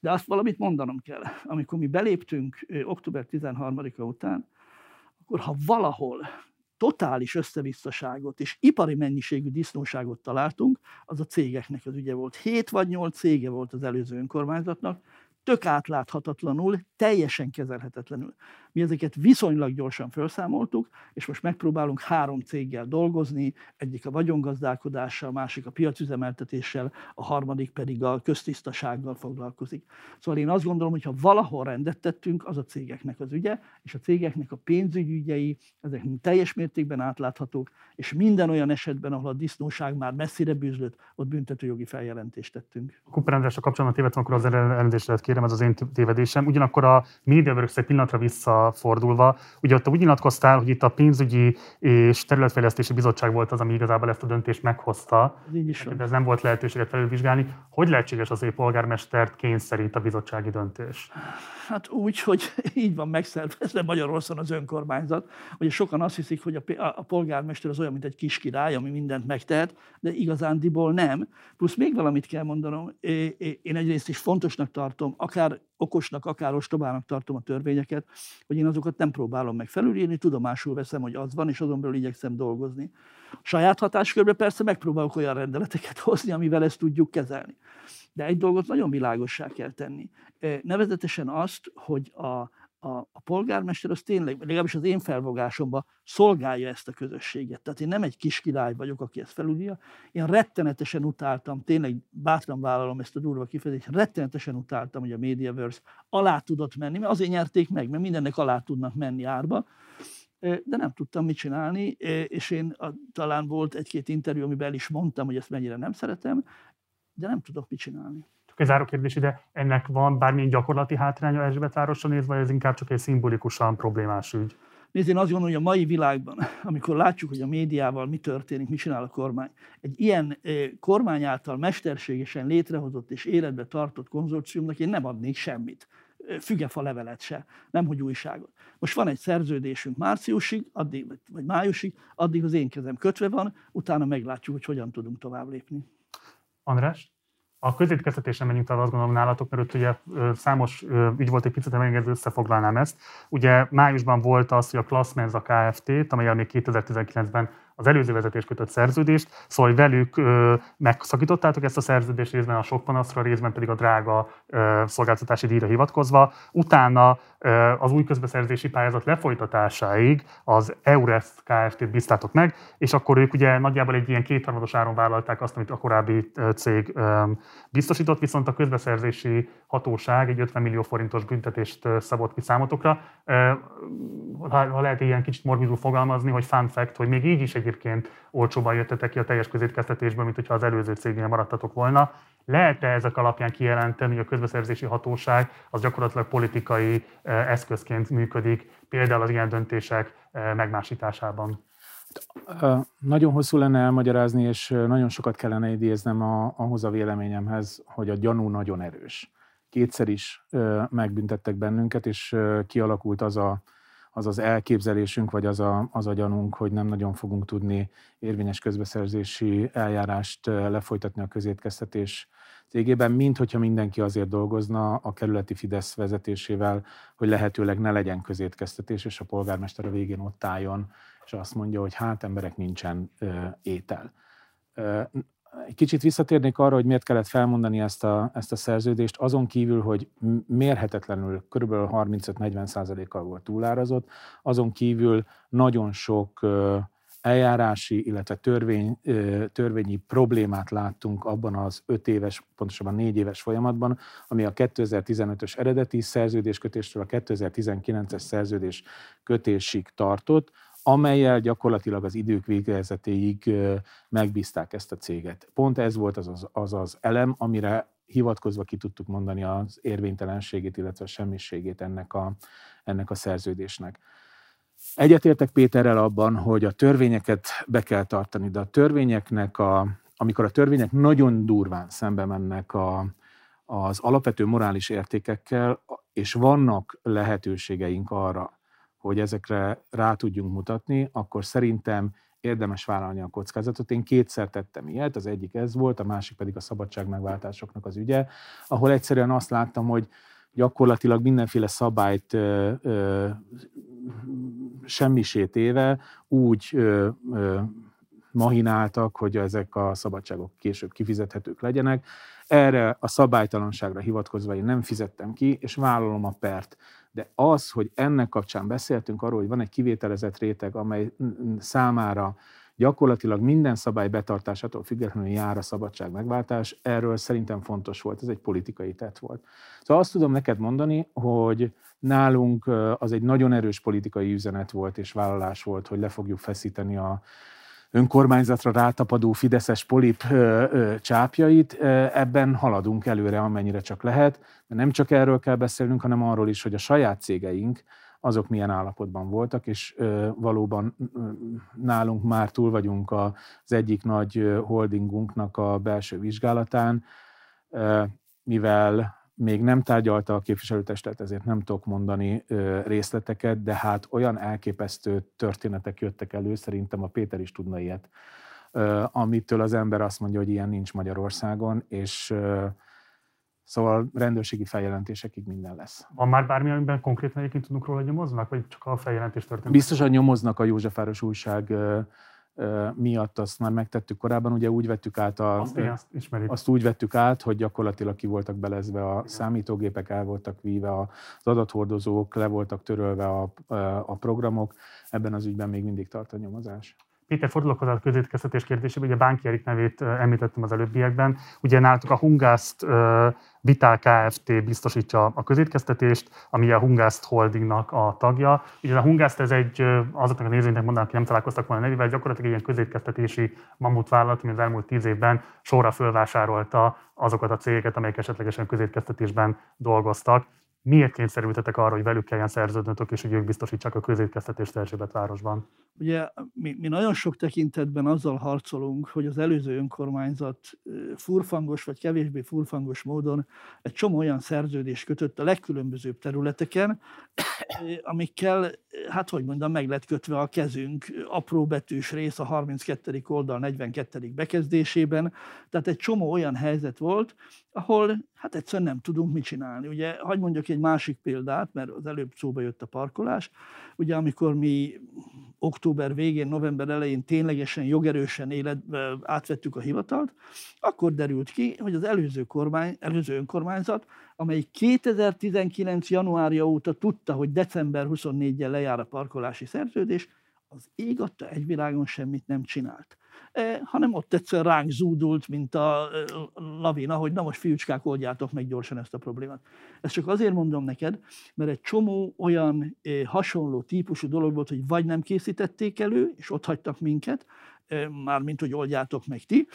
De azt valamit mondanom kell. Amikor mi beléptünk október 13-a után, akkor ha valahol totális összevisszaságot és ipari mennyiségű disznóságot találtunk, az a cégeknek az ügye volt. Hét vagy nyolc cége volt az előző önkormányzatnak, tök átláthatatlanul, teljesen kezelhetetlenül. Mi ezeket viszonylag gyorsan felszámoltuk, és most megpróbálunk három céggel dolgozni, egyik a vagyongazdálkodással, a másik a piacüzemeltetéssel, a harmadik pedig a köztisztasággal foglalkozik. Szóval én azt gondolom, hogy ha valahol rendet tettünk, az a cégeknek az ügye, és a cégeknek a pénzügyügyei, ezek teljes mértékben átláthatók, és minden olyan esetben, ahol a disznóság már messzire bűzlött, ott büntetőjogi feljelentést tettünk. A Cooper Andrásra kapcsolatban tévedtem, akkor az elnézést kérem, ez az én tévedésem. Ugyanakkor a MediaWorks egy pillanatra visszafordulva, ugye ott úgy nyilatkoztál, hogy itt a pénzügyi és területfejlesztési bizottság volt az, ami igazából ezt a döntést meghozta. Így is van. Ez nem volt lehetőséget felülvizsgálni. Hogy lehetséges az, hogy polgármestert kényszerít a bizottsági döntés? Hát úgy, hogy így van megszervezve Magyarországon az önkormányzat, hogy sokan azt hiszik, hogy a, a polgármester az olyan, mint egy kis király, ami mindent megtehet, de igazándiból nem. Plusz még valamit kell mondanom, én egyrészt is fontosnak tartom, akár okosnak, akár ostobának tartom a törvényeket, hogy én azokat nem próbálom meg felülírni, tudomásul veszem, hogy az van, és azon belül igyekszem dolgozni. Saját hatáskörben persze megpróbálok olyan rendeleteket hozni, amivel ezt tudjuk kezelni. De egy dolgot nagyon világossá kell tenni. Nevezetesen azt, hogy a, a, a polgármester az tényleg, legalábbis az én felvogásomban szolgálja ezt a közösséget. Tehát én nem egy kis király vagyok, aki ezt felülírja. Én rettenetesen utáltam, tényleg bátran vállalom ezt a durva kifejezést, rettenetesen utáltam, hogy a Mediaverse alá tudott menni, mert azért nyerték meg, mert mindennek alá tudnak menni árba de nem tudtam mit csinálni, és én talán volt egy-két interjú, amiben el is mondtam, hogy ezt mennyire nem szeretem, de nem tudok mit csinálni. Egy záró kérdés ide, ennek van bármilyen gyakorlati hátránya Erzsébetvároson nézve, vagy ez inkább csak egy szimbolikusan problémás ügy? Nézd, én azt gondolom, hogy a mai világban, amikor látjuk, hogy a médiával mi történik, mit csinál a kormány, egy ilyen kormány által mesterségesen létrehozott és életbe tartott konzorciumnak én nem adnék semmit fügefa levelet se, nem hogy újságot. Most van egy szerződésünk márciusig, addig, vagy májusig, addig az én kezem kötve van, utána meglátjuk, hogy hogyan tudunk tovább lépni. András? A közétkeztetésre menjünk tovább, azt gondolom nálatok, mert ott ugye számos ügy volt egy picit, megengedő összefoglalnám ezt. Ugye májusban volt az, hogy a Klassmenza Kft-t, amelyel még 2019-ben az előző vezetés kötött szerződést, szóval velük ö, megszakítottátok ezt a szerződést részben a sok panaszra, részben pedig a drága ö, szolgáltatási díjra hivatkozva. Utána ö, az új közbeszerzési pályázat lefolytatásáig az EURES Kft-t bíztátok meg, és akkor ők ugye nagyjából egy ilyen kétharmados áron vállalták azt, amit a korábbi cég ö, biztosított, viszont a közbeszerzési hatóság egy 50 millió forintos büntetést szabott ki számotokra. Ha, ha lehet ilyen kicsit morbidul fogalmazni, hogy fun fact, hogy még így is egyébként olcsóban jöttetek ki a teljes közétkeztetésből, mint hogyha az előző cégnél maradtatok volna. Lehet-e ezek alapján kijelenteni, hogy a közbeszerzési hatóság az gyakorlatilag politikai eszközként működik, például az ilyen döntések megmásításában? Nagyon hosszú lenne elmagyarázni, és nagyon sokat kellene idéznem a, ahhoz a véleményemhez, hogy a gyanú nagyon erős. Kétszer is megbüntettek bennünket, és kialakult az a, az, az elképzelésünk, vagy az a, az a gyanunk, hogy nem nagyon fogunk tudni érvényes közbeszerzési eljárást lefolytatni a közétkeztetés cégében, mint hogyha mindenki azért dolgozna a kerületi Fidesz vezetésével, hogy lehetőleg ne legyen közétkeztetés, és a polgármester a végén ott álljon és azt mondja, hogy hát emberek nincsen ö, étel. Egy kicsit visszatérnék arra, hogy miért kellett felmondani ezt a, ezt a szerződést, azon kívül, hogy mérhetetlenül kb. 35-40 százalékkal volt túlárazott, azon kívül nagyon sok eljárási, illetve törvény, törvényi problémát láttunk abban az öt éves, pontosabban négy éves folyamatban, ami a 2015-ös eredeti szerződéskötéstől a 2019-es szerződés kötésig tartott, amelyel gyakorlatilag az idők végezetéig megbízták ezt a céget. Pont ez volt az az, az, az elem, amire hivatkozva ki tudtuk mondani az érvénytelenségét, illetve a semmiségét ennek a, ennek a szerződésnek. Egyetértek Péterrel abban, hogy a törvényeket be kell tartani, de a törvényeknek, a, amikor a törvények nagyon durván szembe mennek a, az alapvető morális értékekkel, és vannak lehetőségeink arra, hogy ezekre rá tudjunk mutatni, akkor szerintem érdemes vállalni a kockázatot. Én kétszer tettem ilyet, az egyik ez volt, a másik pedig a szabadságmegváltásoknak az ügye, ahol egyszerűen azt láttam, hogy gyakorlatilag mindenféle szabályt ö, ö, semmisét éve úgy ö, ö, mahináltak, hogy ezek a szabadságok később kifizethetők legyenek. Erre a szabálytalanságra hivatkozva én nem fizettem ki, és vállalom a pert. De az, hogy ennek kapcsán beszéltünk arról, hogy van egy kivételezett réteg, amely számára gyakorlatilag minden szabály betartásától függetlenül jár a szabadság megváltás, erről szerintem fontos volt, ez egy politikai tett volt. Szóval azt tudom neked mondani, hogy nálunk az egy nagyon erős politikai üzenet volt és vállalás volt, hogy le fogjuk feszíteni a önkormányzatra rátapadó fideszes polip ö, ö, csápjait, ebben haladunk előre, amennyire csak lehet. De nem csak erről kell beszélnünk, hanem arról is, hogy a saját cégeink, azok milyen állapotban voltak, és ö, valóban ö, nálunk már túl vagyunk az egyik nagy holdingunknak a belső vizsgálatán, ö, mivel még nem tárgyalta a képviselőtestet, ezért nem tudok mondani részleteket, de hát olyan elképesztő történetek jöttek elő, szerintem a Péter is tudna ilyet, amitől az ember azt mondja, hogy ilyen nincs Magyarországon, és Szóval rendőrségi feljelentésekig minden lesz. Van már bármi, amiben konkrétan egyébként tudunk róla, hogy nyomoznak, vagy csak a feljelentés történt? Biztosan nyomoznak a Józsefváros újság miatt azt már megtettük korábban, ugye úgy vettük át a, azt, azt, azt úgy vettük át, hogy gyakorlatilag ki voltak belezve a igen. számítógépek, el voltak víve az adathordozók, le voltak törölve a, a programok, ebben az ügyben még mindig tart a nyomozás. Péter, a közétkeztetés kérdésében, ugye Bánki Erik nevét említettem az előbbiekben. Ugye nálatok a Hungászt Vitál Kft. biztosítja a közétkeztetést, ami a Hungászt Holdingnak a tagja. Ugye a Hungászt ez egy, azoknak a nézőinknek mondanak, aki nem találkoztak volna nevével, gyakorlatilag egy ilyen közétkeztetési mamutvállalat, ami az elmúlt tíz évben sorra fölvásárolta azokat a cégeket, amelyek esetlegesen közétkeztetésben dolgoztak miért kényszerültetek arra, hogy velük kelljen szerződnötök, és hogy ők biztosítsák a közétkeztetést Erzsébet városban? Ugye mi, mi nagyon sok tekintetben azzal harcolunk, hogy az előző önkormányzat furfangos vagy kevésbé furfangos módon egy csomó olyan szerződést kötött a legkülönbözőbb területeken, amikkel, hát hogy mondjam, meg lett kötve a kezünk apró betűs rész a 32. oldal 42. bekezdésében. Tehát egy csomó olyan helyzet volt, ahol hát egyszerűen nem tudunk mit csinálni. Ugye, hagyd mondjak egy másik példát, mert az előbb szóba jött a parkolás. Ugye, amikor mi október végén, november elején ténylegesen jogerősen életbe átvettük a hivatalt, akkor derült ki, hogy az előző, kormány, előző önkormányzat, amely 2019. januárja óta tudta, hogy december 24-jel lejár a parkolási szerződés, az ég adta egy világon semmit nem csinált. Hanem ott egyszer ránk zúdult, mint a lavina, hogy na most fiúcskák, oldjátok meg gyorsan ezt a problémát. Ezt csak azért mondom neked, mert egy csomó olyan hasonló típusú dolog volt, hogy vagy nem készítették elő, és ott hagytak minket, mármint, hogy oldjátok meg ti,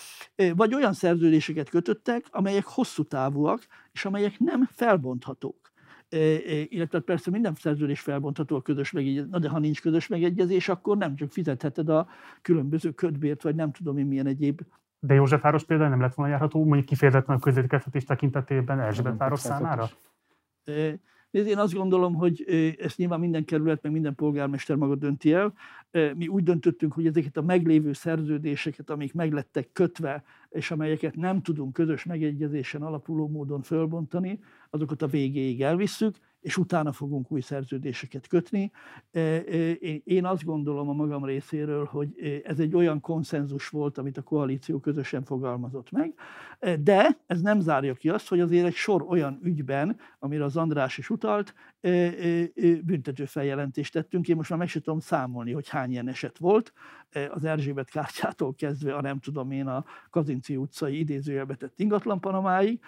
vagy olyan szerződéseket kötöttek, amelyek hosszú távúak, és amelyek nem felbonthatók illetve persze minden szerződés felbontható a közös megegyezés, na de ha nincs közös megegyezés, akkor nem csak fizetheted a különböző ködbért, vagy nem tudom én milyen egyéb de Józsefváros például nem lett volna járható, mondjuk kifejezetten a közétkeztetés tekintetében Erzsébet számára? Nézd, én azt gondolom, hogy ezt nyilván minden kerület, meg minden polgármester maga dönti el. Mi úgy döntöttünk, hogy ezeket a meglévő szerződéseket, amik meglettek kötve, és amelyeket nem tudunk közös megegyezésen alapuló módon fölbontani, azokat a végéig elvisszük, és utána fogunk új szerződéseket kötni. E, e, én azt gondolom a magam részéről, hogy ez egy olyan konszenzus volt, amit a koalíció közösen fogalmazott meg, e, de ez nem zárja ki azt, hogy azért egy sor olyan ügyben, amire az András is utalt, büntető feljelentést tettünk. Én most már meg sem tudom számolni, hogy hány ilyen eset volt. Az Erzsébet kártyától kezdve a nem tudom én a Kazinci utcai idézőjelbe tett ingatlanpanomáig.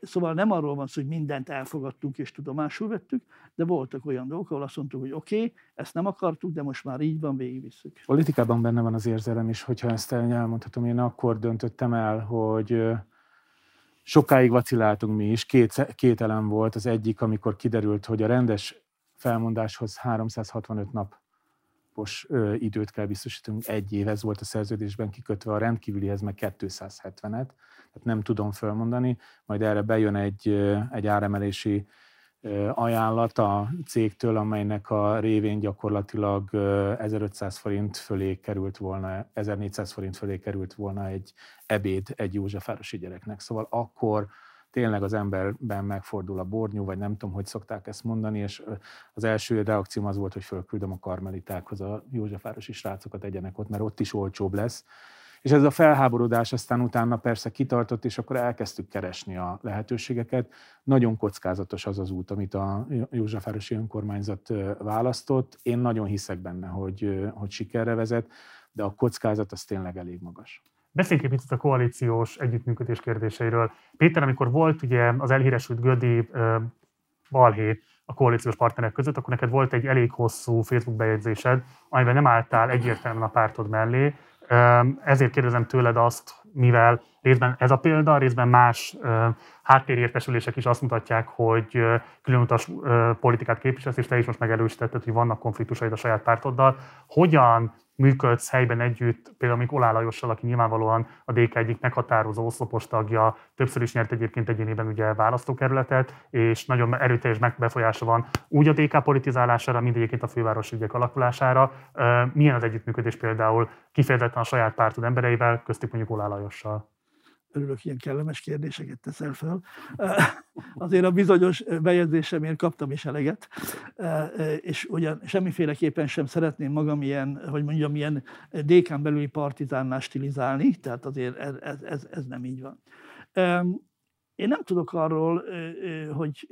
Szóval nem arról van szó, hogy mindent elfogadtunk és tudomásul vettük, de voltak olyan dolgok, ahol azt mondtuk, hogy oké, okay, ezt nem akartuk, de most már így van, végigvisszük. Politikában benne van az érzelem is, hogyha ezt elmondhatom, én akkor döntöttem el, hogy sokáig vaciláltunk mi is, két, két elem volt. Az egyik, amikor kiderült, hogy a rendes felmondáshoz 365 napos ö, időt kell biztosítunk, egy év, ez volt a szerződésben kikötve, a rendkívülihez meg 270-et, tehát nem tudom felmondani, majd erre bejön egy, egy áremelési ajánlat a cégtől, amelynek a révén gyakorlatilag 1500 forint fölé került volna, 1400 forint fölé került volna egy ebéd egy Józsefvárosi gyereknek. Szóval akkor tényleg az emberben megfordul a bornyú, vagy nem tudom, hogy szokták ezt mondani, és az első reakcióm az volt, hogy fölküldöm a karmelitákhoz a Józsefvárosi srácokat egyenek ott, mert ott is olcsóbb lesz, És ez a felháborodás aztán utána persze kitartott, és akkor elkezdtük keresni a lehetőségeket. Nagyon kockázatos az az út, amit a Józsefvárosi önkormányzat választott. Én nagyon hiszek benne, hogy, hogy sikerre vezet, de a kockázat az tényleg elég magas. Beszéljünk egy picit a koalíciós együttműködés kérdéseiről. Péter, amikor volt ugye az elhíresült Gödi balhé a koalíciós partnerek között, akkor neked volt egy elég hosszú Facebook bejegyzésed, amiben nem álltál egyértelműen a pártod mellé. Ezért kérdezem tőled azt, mivel részben ez a példa, részben más háttérértesülések is azt mutatják, hogy különutas politikát képviselsz, és te is most megerősítetted, hogy vannak konfliktusaid a saját pártoddal. Hogyan működsz helyben együtt, például még Olá Lajossal, aki nyilvánvalóan a DK egyik meghatározó oszlopos tagja, többször is nyert egyébként egyénében ugye választókerületet, és nagyon erőteljes megbefolyása van úgy a DK politizálására, mint egyébként a fővárosi ügyek alakulására. Milyen az együttműködés például kifejezetten a saját pártod embereivel, köztük mondjuk Olá Lajossal? Örülök, ilyen kellemes kérdéseket teszel fel. Azért a bizonyos bejegyzésemért kaptam is eleget, és ugyan semmiféleképpen sem szeretném magam ilyen, hogy mondjam, ilyen dékán belüli partizánnál stilizálni, tehát azért ez, ez, ez nem így van. Én nem tudok arról, hogy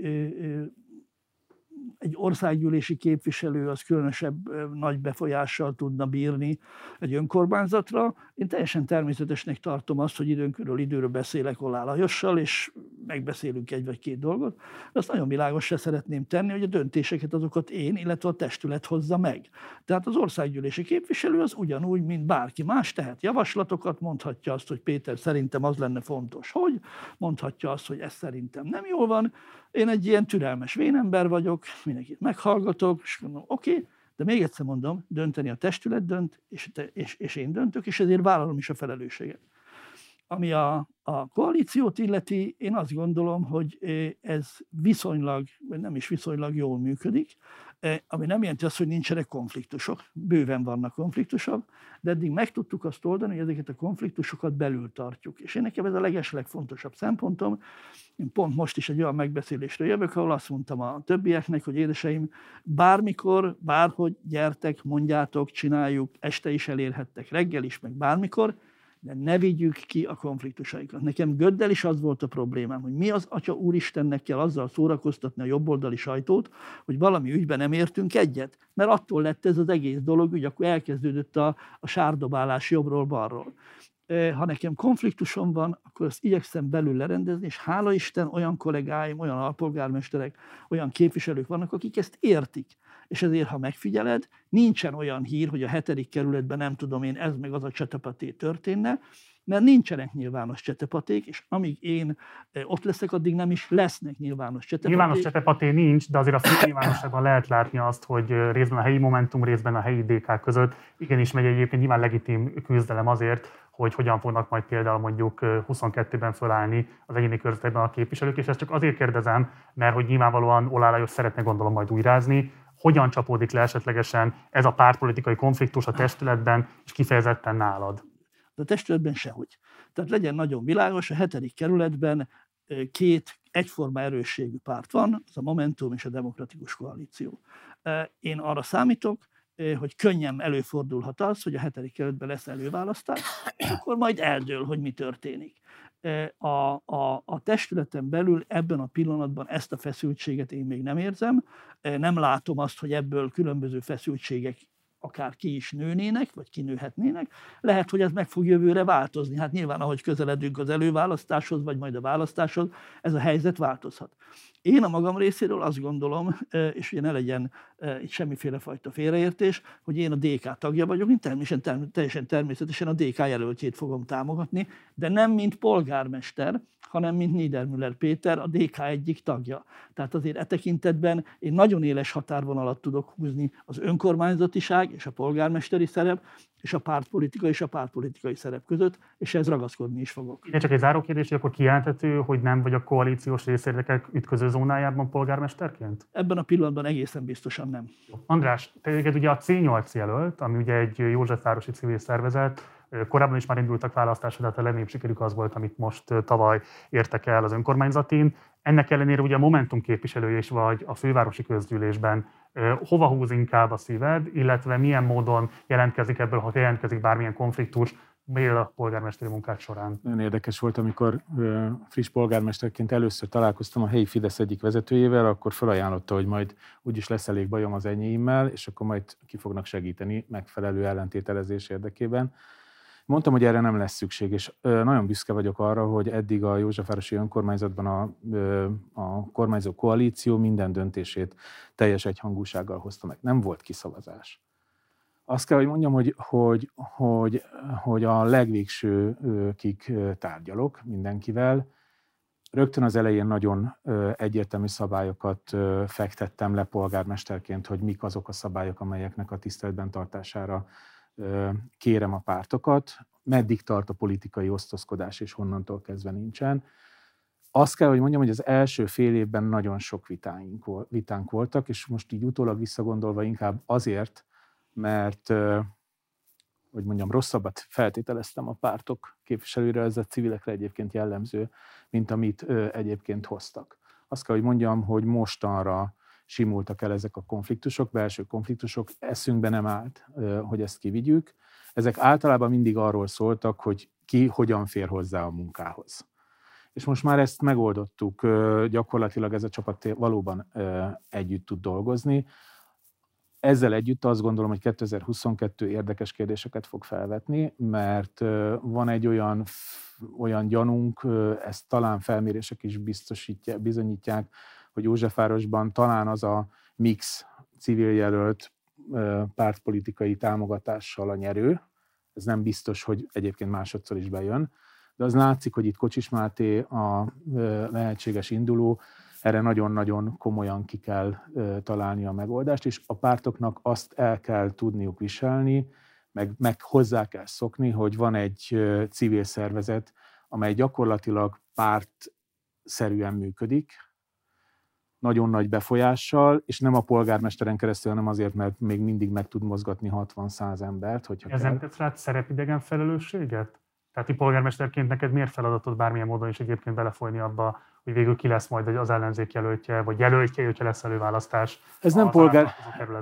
egy országgyűlési képviselő az különösebb nagy befolyással tudna bírni egy önkormányzatra. Én teljesen természetesnek tartom azt, hogy időnkörül időről beszélek Olá Lajossal, és megbeszélünk egy vagy két dolgot. De azt nagyon világosra szeretném tenni, hogy a döntéseket azokat én, illetve a testület hozza meg. Tehát az országgyűlési képviselő az ugyanúgy, mint bárki más, tehet javaslatokat, mondhatja azt, hogy Péter szerintem az lenne fontos, hogy mondhatja azt, hogy ez szerintem nem jól van, én egy ilyen türelmes vénember vagyok, mindenkit meghallgatok, és mondom, oké, okay, de még egyszer mondom, dönteni a testület dönt, és, te, és, és én döntök, és ezért vállalom is a felelősséget. Ami a, a koalíciót illeti, én azt gondolom, hogy ez viszonylag, vagy nem is viszonylag jól működik. E, ami nem jelenti azt, hogy nincsenek konfliktusok. Bőven vannak konfliktusok, de eddig meg tudtuk azt oldani, hogy ezeket a konfliktusokat belül tartjuk. És én nekem ez a legeslegfontosabb szempontom. Én pont most is egy olyan megbeszélésre jövök, ahol azt mondtam a többieknek, hogy édeseim, bármikor, bárhogy gyertek, mondjátok, csináljuk, este is elérhettek, reggel is, meg bármikor, de ne vigyük ki a konfliktusaikat. Nekem Göddel is az volt a problémám, hogy mi az Atya Úristennek kell azzal szórakoztatni a jobboldali sajtót, hogy valami ügyben nem értünk egyet. Mert attól lett ez az egész dolog, hogy akkor elkezdődött a, a sárdobálás jobbról-balról. Ha nekem konfliktusom van, akkor azt igyekszem belül lerendezni, és hála Isten olyan kollégáim, olyan alpolgármesterek, olyan képviselők vannak, akik ezt értik és ezért, ha megfigyeled, nincsen olyan hír, hogy a hetedik kerületben nem tudom én, ez meg az a csetepaté történne, mert nincsenek nyilvános csetepaték, és amíg én ott leszek, addig nem is lesznek nyilvános csetepaték. Nyilvános csetepaté nincs, de azért a nyilvánosságban lehet látni azt, hogy részben a helyi Momentum, részben a helyi DK között igenis megy egyébként nyilván legitim küzdelem azért, hogy hogyan fognak majd például mondjuk 22-ben fölállni az egyéni körzetekben a képviselők, és ezt csak azért kérdezem, mert hogy nyilvánvalóan Olá Lajos szeretne gondolom majd újrázni, hogyan csapódik le esetlegesen ez a pártpolitikai konfliktus a testületben, és kifejezetten nálad? A testületben sehogy. Tehát legyen nagyon világos, a hetedik kerületben két egyforma erősségű párt van, az a Momentum és a Demokratikus Koalíció. Én arra számítok, hogy könnyen előfordulhat az, hogy a hetedik kerületben lesz előválasztás, akkor majd eldől, hogy mi történik a, a, a testületen belül ebben a pillanatban ezt a feszültséget én még nem érzem. Nem látom azt, hogy ebből különböző feszültségek akár ki is nőnének, vagy kinőhetnének. Lehet, hogy ez meg fog jövőre változni. Hát nyilván, ahogy közeledünk az előválasztáshoz, vagy majd a választáshoz, ez a helyzet változhat. Én a magam részéről azt gondolom, és ugye ne legyen itt semmiféle fajta félreértés, hogy én a DK tagja vagyok, én természetesen, teljesen természetesen a DK jelöltjét fogom támogatni, de nem mint polgármester, hanem mint Niedermüller Péter, a DK egyik tagja. Tehát azért e tekintetben én nagyon éles határvonalat tudok húzni az önkormányzatiság és a polgármesteri szerep, és a pártpolitika és a pártpolitikai szerep között, és ez ragaszkodni is fogok. Én csak egy záró kérdés, hogy akkor kijelenthető, hogy nem vagy a koalíciós részérdekek ütköző zónájában polgármesterként? Ebben a pillanatban egészen biztosan nem. András, téged ugye a C8 jelölt, ami ugye egy Józsefvárosi civil szervezet, Korábban is már indultak választások, de hát a legnagyobb sikerük az volt, amit most tavaly értek el az önkormányzatin. Ennek ellenére ugye a Momentum képviselője is vagy a fővárosi közgyűlésben. Hova húz inkább a szíved, illetve milyen módon jelentkezik ebből, ha jelentkezik bármilyen konfliktus, mél a polgármesteri munkát során. Nagyon érdekes volt, amikor friss polgármesterként először találkoztam a helyi Fidesz egyik vezetőjével, akkor felajánlotta, hogy majd úgyis lesz elég bajom az enyéimmel, és akkor majd ki fognak segíteni megfelelő ellentételezés érdekében. Mondtam, hogy erre nem lesz szükség, és nagyon büszke vagyok arra, hogy eddig a Józsefvárosi önkormányzatban a, a kormányzó koalíció minden döntését teljes egyhangúsággal hozta meg. Nem volt kiszavazás. Azt kell, hogy mondjam, hogy, hogy, hogy, hogy a legvégsőkig tárgyalok mindenkivel. Rögtön az elején nagyon egyértelmű szabályokat fektettem le polgármesterként, hogy mik azok a szabályok, amelyeknek a tiszteletben tartására kérem a pártokat, meddig tart a politikai osztozkodás, és honnantól kezdve nincsen. Azt kell, hogy mondjam, hogy az első fél évben nagyon sok vitáink, vitánk voltak, és most így utólag visszagondolva inkább azért, mert hogy mondjam, rosszabbat feltételeztem a pártok képviselőre, ez a civilekre egyébként jellemző, mint amit egyébként hoztak. Azt kell, hogy mondjam, hogy mostanra simultak el ezek a konfliktusok, belső konfliktusok, eszünkbe nem állt, hogy ezt kivigyük. Ezek általában mindig arról szóltak, hogy ki hogyan fér hozzá a munkához. És most már ezt megoldottuk, gyakorlatilag ez a csapat valóban együtt tud dolgozni. Ezzel együtt azt gondolom, hogy 2022 érdekes kérdéseket fog felvetni, mert van egy olyan, olyan gyanunk, ezt talán felmérések is biztosítják, bizonyítják, hogy Józsefvárosban talán az a mix civil jelölt pártpolitikai támogatással a nyerő, ez nem biztos, hogy egyébként másodszor is bejön, de az látszik, hogy itt Kocsis Máté a lehetséges induló, erre nagyon-nagyon komolyan ki kell találni a megoldást, és a pártoknak azt el kell tudniuk viselni, meg, meg hozzá kell szokni, hogy van egy civil szervezet, amely gyakorlatilag pártszerűen működik, nagyon nagy befolyással, és nem a polgármesteren keresztül, hanem azért, mert még mindig meg tud mozgatni 60-100 embert. Hogyha Ez nem tesz rád szerepidegen felelősséget? Tehát ti polgármesterként neked miért feladatod bármilyen módon is egyébként belefolyni abba, hogy végül ki lesz majd az ellenzék jelöltje, vagy jelöltje, hogyha lesz előválasztás. Ez nem, polgár,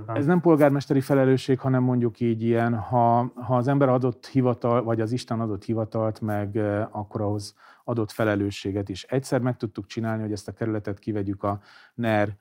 ez nem polgármesteri felelősség, hanem mondjuk így ilyen, ha, ha az ember adott hivatal, vagy az Isten adott hivatalt, meg akkor ahhoz adott felelősséget is. Egyszer meg tudtuk csinálni, hogy ezt a kerületet kivegyük a NER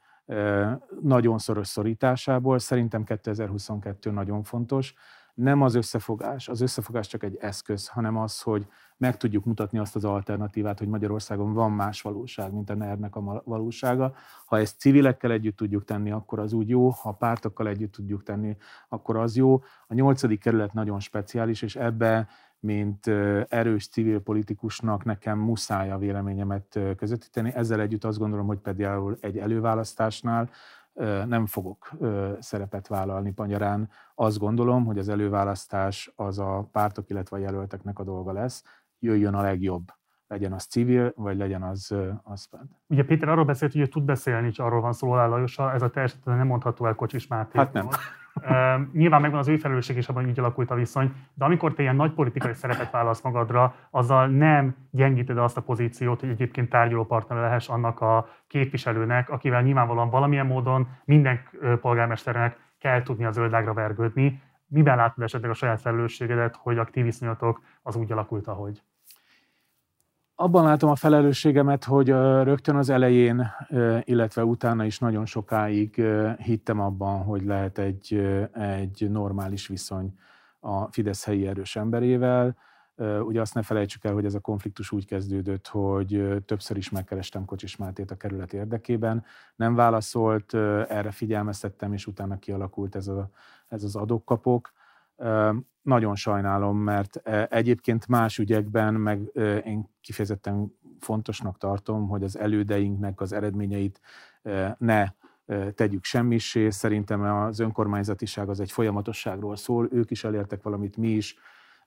nagyon szoros szorításából. Szerintem 2022 nagyon fontos. Nem az összefogás, az összefogás csak egy eszköz, hanem az, hogy meg tudjuk mutatni azt az alternatívát, hogy Magyarországon van más valóság, mint a NER-nek a valósága. Ha ezt civilekkel együtt tudjuk tenni, akkor az úgy jó, ha pártokkal együtt tudjuk tenni, akkor az jó. A nyolcadik kerület nagyon speciális, és ebbe mint erős civil politikusnak nekem muszáj a véleményemet közvetíteni. Ezzel együtt azt gondolom, hogy például egy előválasztásnál nem fogok szerepet vállalni Panyarán. Azt gondolom, hogy az előválasztás az a pártok, illetve a jelölteknek a dolga lesz. Jöjjön a legjobb legyen az civil, vagy legyen az, az párt. Ugye Péter arról beszélt, hogy ő tud beszélni, és arról van szó Lajosa, ez a teljesen nem mondható el Kocsis Máté. Hát nem. Nyilván megvan az ő felelősség is abban, így alakult a viszony, de amikor te ilyen nagy politikai szerepet válasz magadra, azzal nem gyengíted azt a pozíciót, hogy egyébként tárgyaló partner lehess annak a képviselőnek, akivel nyilvánvalóan valamilyen módon minden polgármesternek kell tudni a zöldágra vergődni. Miben látod esetleg a saját felelősségedet, hogy a ti viszonyatok az úgy alakult, ahogy? Abban látom a felelősségemet, hogy rögtön az elején, illetve utána is nagyon sokáig hittem abban, hogy lehet egy, egy normális viszony a Fidesz helyi erős emberével. Ugye azt ne felejtsük el, hogy ez a konfliktus úgy kezdődött, hogy többször is megkerestem Kocsis Mátét a kerület érdekében. Nem válaszolt, erre figyelmeztettem, és utána kialakult ez, a, ez az adókapok nagyon sajnálom, mert egyébként más ügyekben meg én kifejezetten fontosnak tartom, hogy az elődeinknek az eredményeit ne tegyük semmissé. Szerintem az önkormányzatiság az egy folyamatosságról szól, ők is elértek valamit, mi is.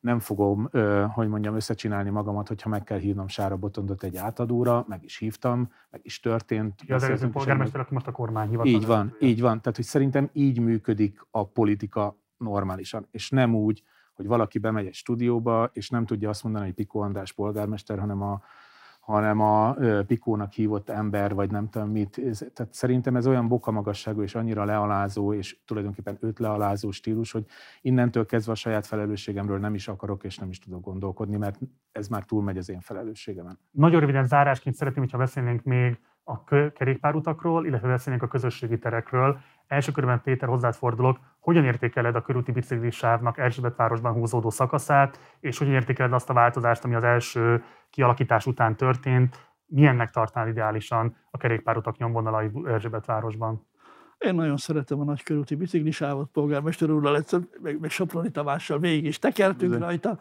Nem fogom, hogy mondjam, összecsinálni magamat, hogyha meg kell hívnom Sára Botondot egy átadóra, meg is hívtam, meg is történt. Ja, az előző polgármester, aki most a kormány hivatal. Így van, így van. Tehát, hogy szerintem így működik a politika normálisan, és nem úgy, hogy valaki bemegy egy stúdióba, és nem tudja azt mondani, hogy Piko András polgármester, hanem a hanem a Pikónak hívott ember, vagy nem tudom mit. Tehát szerintem ez olyan bokamagasságú és annyira lealázó, és tulajdonképpen őt lealázó stílus, hogy innentől kezdve a saját felelősségemről nem is akarok és nem is tudok gondolkodni, mert ez már túlmegy az én felelősségemen. Nagyon röviden zárásként szeretném, hogyha beszélnénk még a kerékpárutakról, illetve beszélnénk a közösségi terekről. Első körben Péter hozzád fordulok, hogyan értékeled a körúti biciklisávnak Erzsébetvárosban húzódó szakaszát, és hogyan értékeled azt a változást, ami az első kialakítás után történt, milyennek tartnál ideálisan a kerékpárutak nyomvonalai Erzsébetvárosban? Én nagyon szeretem a nagykörúti biciklisávot, polgármester úrral egyszer, meg, meg Soproni Tamással végig is tekertünk rajta.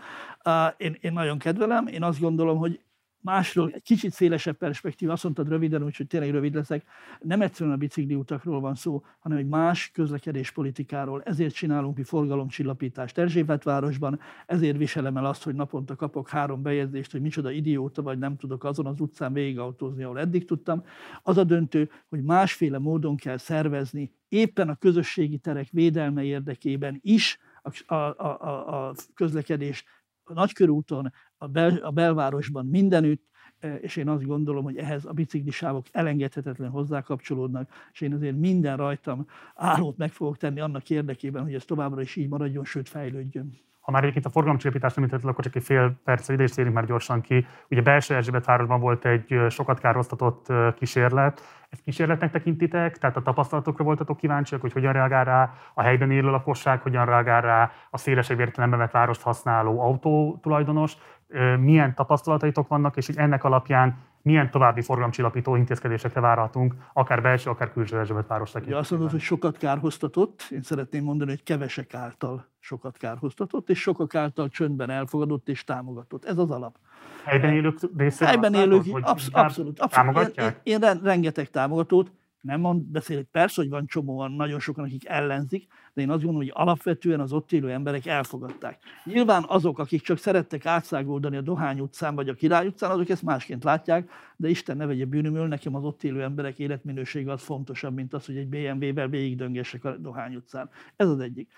Én, én nagyon kedvelem, én azt gondolom, hogy másról, egy kicsit szélesebb perspektíva, azt mondtad röviden, úgyhogy tényleg rövid leszek, nem egyszerűen a bicikli utakról van szó, hanem egy más közlekedéspolitikáról. Ezért csinálunk mi forgalomcsillapítást Erzsébetvárosban, ezért viselem el azt, hogy naponta kapok három bejegyzést, hogy micsoda idióta vagy nem tudok azon az utcán végigautózni, ahol eddig tudtam. Az a döntő, hogy másféle módon kell szervezni éppen a közösségi terek védelme érdekében is a, a, a, a közlekedés a nagykörúton, a, bel, a belvárosban mindenütt, és én azt gondolom, hogy ehhez a biciklisávok elengedhetetlen hozzákapcsolódnak, és én azért minden rajtam állót meg fogok tenni annak érdekében, hogy ez továbbra is így maradjon, sőt fejlődjön. Ha már egyébként a forgalomcsillapítást említetted, akkor csak egy fél perc ide is térjünk már gyorsan ki. Ugye belső Erzsébet városban volt egy sokat károsztatott kísérlet. Ezt kísérletnek tekintitek? Tehát a tapasztalatokra voltatok kíváncsiak, hogy hogyan reagál rá a helyben élő lakosság, hogyan reagál rá a szélesebb értelemben vett várost használó autó tulajdonos, milyen tapasztalataitok vannak, és hogy ennek alapján milyen további forgalomcsillapító intézkedésekre várhatunk, akár belső, akár külső Erzsébet város tekintetében. Azt mondod, hogy sokat kárhoztatott, én szeretném mondani, hogy kevesek által sokat kárhoztatott, és sokak által csöndben elfogadott és támogatott. Ez az alap. Helyben élők részéről Helyben élők, absz- abszolút, abszolút. Én, én, én rengeteg támogatót, nem mond, beszélek, persze, hogy van csomóan, nagyon sokan, akik ellenzik, de én azt gondolom, hogy alapvetően az ott élő emberek elfogadták. Nyilván azok, akik csak szerettek átszágoldani a Dohány utcán vagy a Király utcán, azok ezt másként látják, de Isten ne vegye bűnömül, nekem az ott élő emberek életminősége az fontosabb, mint az, hogy egy BMW-vel végigdöngessek a Dohány utcán. Ez az egyik.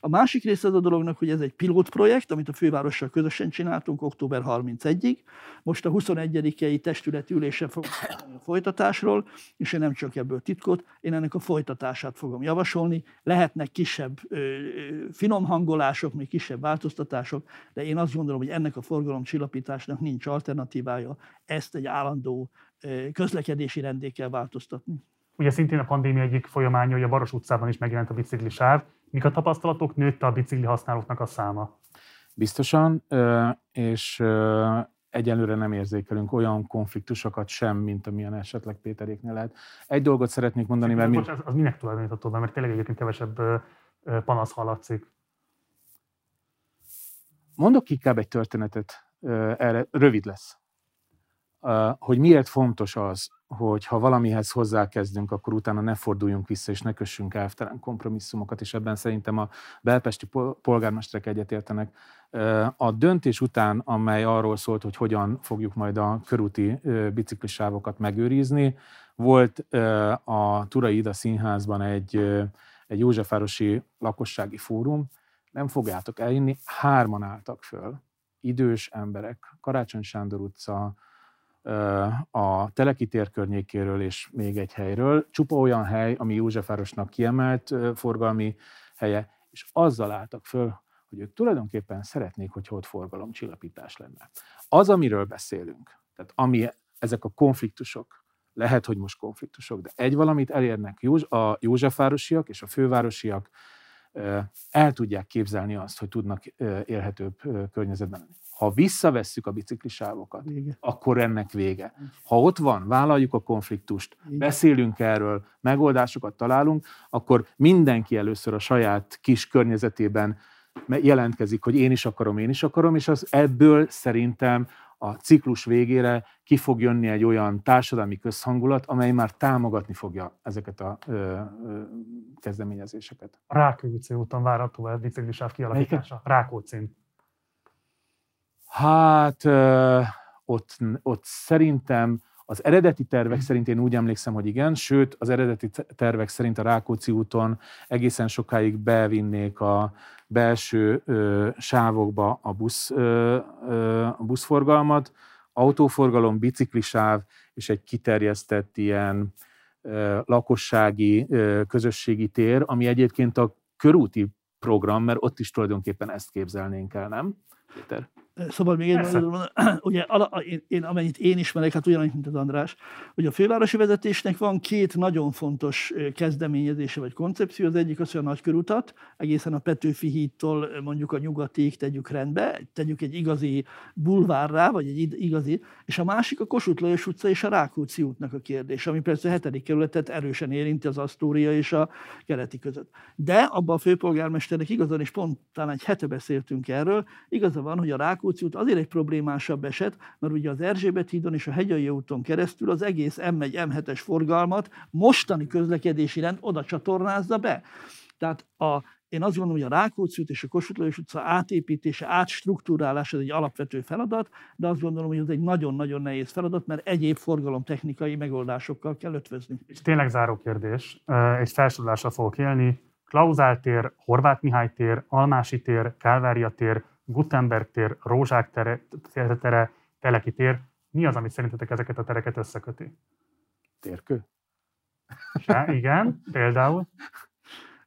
A másik része az a dolognak, hogy ez egy pilotprojekt, amit a fővárossal közösen csináltunk október 31-ig. Most a 21-i testületülésen fogunk a folytatásról, és én nem csak ebből titkot, én ennek a folytatását fogom javasolni. Lehetnek kisebb finom hangolások, még kisebb változtatások, de én azt gondolom, hogy ennek a forgalomcsillapításnak nincs alternatívája, ezt egy állandó közlekedési rendé kell változtatni. Ugye szintén a pandémia egyik folyamánya, hogy a Baros utcában is megjelent a bicikli sáv. Mik a tapasztalatok, nőtt a bicikli használóknak a száma? Biztosan, és egyelőre nem érzékelünk olyan konfliktusokat sem, mint amilyen esetleg Péteréknél lehet. Egy dolgot szeretnék mondani, mert... Mi... Az, az minek tulajdonítható be, mert tényleg egyébként kevesebb panasz hallatszik. Mondok inkább egy történetet, erre rövid lesz. Hogy miért fontos az, hogy ha valamihez hozzákezdünk, akkor utána ne forduljunk vissza, és ne kössünk elvtelen kompromisszumokat, és ebben szerintem a belpesti polgármesterek egyetértenek. A döntés után, amely arról szólt, hogy hogyan fogjuk majd a körúti biciklisávokat megőrizni, volt a Turai Ida Színházban egy, egy Józsefvárosi lakossági fórum, nem fogjátok elinni, hárman álltak föl, idős emberek, Karácsony Sándor utca, a Teleki környékéről és még egy helyről, csupa olyan hely, ami Józsefvárosnak kiemelt forgalmi helye, és azzal álltak föl, hogy ők tulajdonképpen szeretnék, hogy ott forgalomcsillapítás lenne. Az, amiről beszélünk, tehát ami ezek a konfliktusok, lehet, hogy most konfliktusok, de egy valamit elérnek a Józsefvárosiak és a fővárosiak, el tudják képzelni azt, hogy tudnak élhetőbb környezetben lenni. Ha visszavesszük a biciklisávokat, vége. akkor ennek vége. Ha ott van, vállaljuk a konfliktust, Igen. beszélünk erről, megoldásokat találunk, akkor mindenki először a saját kis környezetében jelentkezik, hogy én is akarom, én is akarom, és az ebből szerintem a ciklus végére ki fog jönni egy olyan társadalmi közhangulat, amely már támogatni fogja ezeket a ö, ö, kezdeményezéseket. A Rákóczi úton várható a biciklisáv kialakítása? Rákóczi. Hát ö, ott, ott szerintem az eredeti tervek szerint én úgy emlékszem, hogy igen, sőt, az eredeti tervek szerint a Rákóczi úton egészen sokáig bevinnék a belső ö, sávokba a, busz, ö, ö, a buszforgalmat, autóforgalom, biciklisáv és egy kiterjesztett ilyen lakossági, közösségi tér, ami egyébként a körúti program, mert ott is tulajdonképpen ezt képzelnénk el, nem? Péter? Szóval még egy ugye, én, én, amennyit én ismerek, hát ugyanannyit, mint az András, hogy a fővárosi vezetésnek van két nagyon fontos kezdeményezése vagy koncepció. Az egyik az, hogy a nagykörutat, egészen a Petőfi hídtól mondjuk a nyugatig tegyük rendbe, tegyük egy igazi bulvárrá, vagy egy igazi, és a másik a Kossuth Lajos utca és a Rákóczi útnak a kérdés, ami persze a hetedik kerületet erősen érinti az Asztória és a keleti között. De abban a főpolgármesternek igazán, és pont talán egy hete beszéltünk erről, igaza van, hogy a Rákóczi Rákóczi út azért egy problémásabb eset, mert ugye az Erzsébet hídon és a Hegyalja úton keresztül az egész M1, M7-es forgalmat mostani közlekedési rend oda csatornázza be. Tehát a, én azt gondolom, hogy a Rákóczi út és a Kossuth Lajos utca átépítése, átstruktúrálása egy alapvető feladat, de azt gondolom, hogy ez egy nagyon-nagyon nehéz feladat, mert egyéb forgalomtechnikai megoldásokkal kell ötvözni. És tényleg záró kérdés. Egy felsorolással fogok élni. Klauzál tér, Horváth Mihály tér, Almási tér, Kálvária tér, Gutenberg tér, Rózsák tere, tere, Teleki tér. Mi az, ami szerintetek ezeket a tereket összeköti? Térkő? Se, igen, például.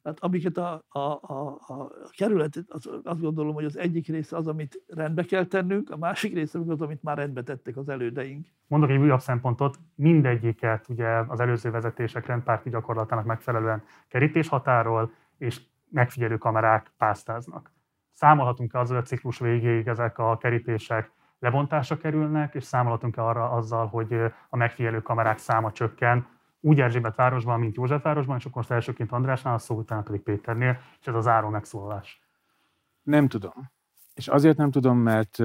Hát amiket a, a, a, a kerület, az, azt gondolom, hogy az egyik része az, amit rendbe kell tennünk, a másik része az, amit már rendbe tettek az elődeink. Mondok egy újabb szempontot, mindegyiket ugye az előző vezetések rendpárti gyakorlatának megfelelően kerítéshatáról és megfigyelő kamerák pásztáznak. Számolhatunk-e azzal, hogy a ciklus végéig ezek a kerítések lebontásra kerülnek, és számolhatunk-e arra azzal, hogy a megfigyelő kamerák száma csökken, úgy Erzsébet városban, mint Józsefvárosban, és akkor elsőként Andrásnál, a szó utána pedig Péternél, és ez az záró megszólalás. Nem tudom. És azért nem tudom, mert,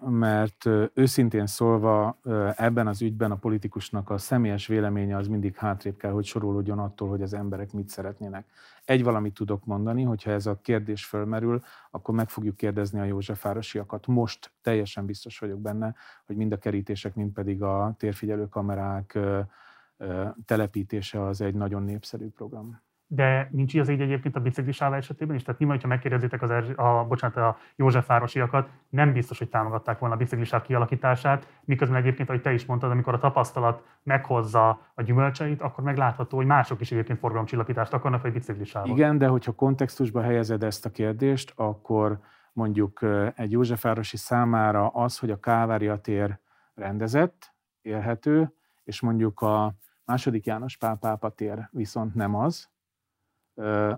mert őszintén szólva ebben az ügyben a politikusnak a személyes véleménye az mindig hátrébb kell, hogy sorolódjon attól, hogy az emberek mit szeretnének. Egy valamit tudok mondani, hogyha ez a kérdés fölmerül, akkor meg fogjuk kérdezni a Józsefvárosiakat. Most teljesen biztos vagyok benne, hogy mind a kerítések, mind pedig a térfigyelő kamerák telepítése az egy nagyon népszerű program de nincs az így egyébként a biciklisáv esetében is. Tehát nyilván, hogyha megkérdezitek az Erzsi, a, bocsánat, a Józsefvárosiakat, nem biztos, hogy támogatták volna a biciklisáv kialakítását, miközben egyébként, ahogy te is mondtad, amikor a tapasztalat meghozza a gyümölcseit, akkor meglátható, hogy mások is egyébként forgalomcsillapítást akarnak, vagy biciklisávot. Igen, de hogyha kontextusba helyezed ezt a kérdést, akkor mondjuk egy Józsefvárosi számára az, hogy a Kávária tér rendezett, élhető, és mondjuk a második János Pál pápa tér viszont nem az,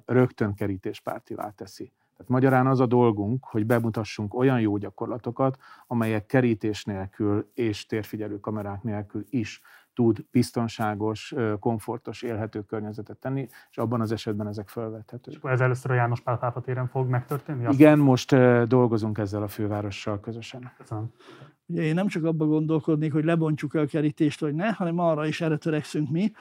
rögtön kerítéspártivá teszi. Tehát magyarán az a dolgunk, hogy bemutassunk olyan jó gyakorlatokat, amelyek kerítés nélkül és térfigyelő kamerák nélkül is tud biztonságos, komfortos, élhető környezetet tenni, és abban az esetben ezek felvethetők. És akkor ez először a János Pál Pápa téren fog megtörténni? Igen, most dolgozunk ezzel a fővárossal közösen. Köszönöm. Ugye én nem csak abba gondolkodnék, hogy lebontjuk el a kerítést, vagy ne, hanem arra is erre törekszünk mi,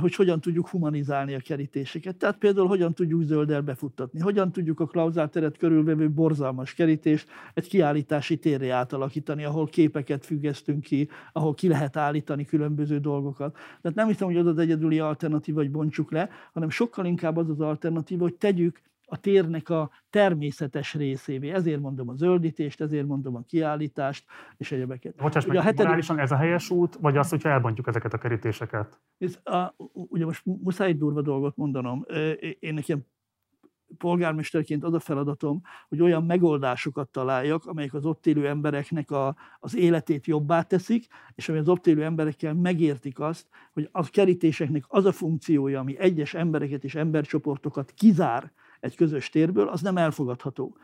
hogy hogyan tudjuk humanizálni a kerítéseket. Tehát például hogyan tudjuk zölddel befuttatni, hogyan tudjuk a klauzálteret körülvevő borzalmas kerítést egy kiállítási térre átalakítani, ahol képeket függesztünk ki, ahol ki lehet állítani különböző dolgokat. Tehát nem hiszem, hogy az az egyedüli alternatíva, hogy bontsuk le, hanem sokkal inkább az az alternatíva, hogy tegyük a térnek a természetes részévé. Ezért mondom a zöldítést, ezért mondom a kiállítást, és egyebeket. Bocsáss meg, a hetedik... morálisan ez a helyes út, vagy az, hogyha elbontjuk ezeket a kerítéseket? Ez a, ugye most muszáj egy durva dolgot mondanom. Én nekem polgármesterként az a feladatom, hogy olyan megoldásokat találjak, amelyek az ott élő embereknek a, az életét jobbá teszik, és ami az ott élő emberekkel megértik azt, hogy a kerítéseknek az a funkciója, ami egyes embereket és embercsoportokat kizár egy közös térből, az nem elfogadható.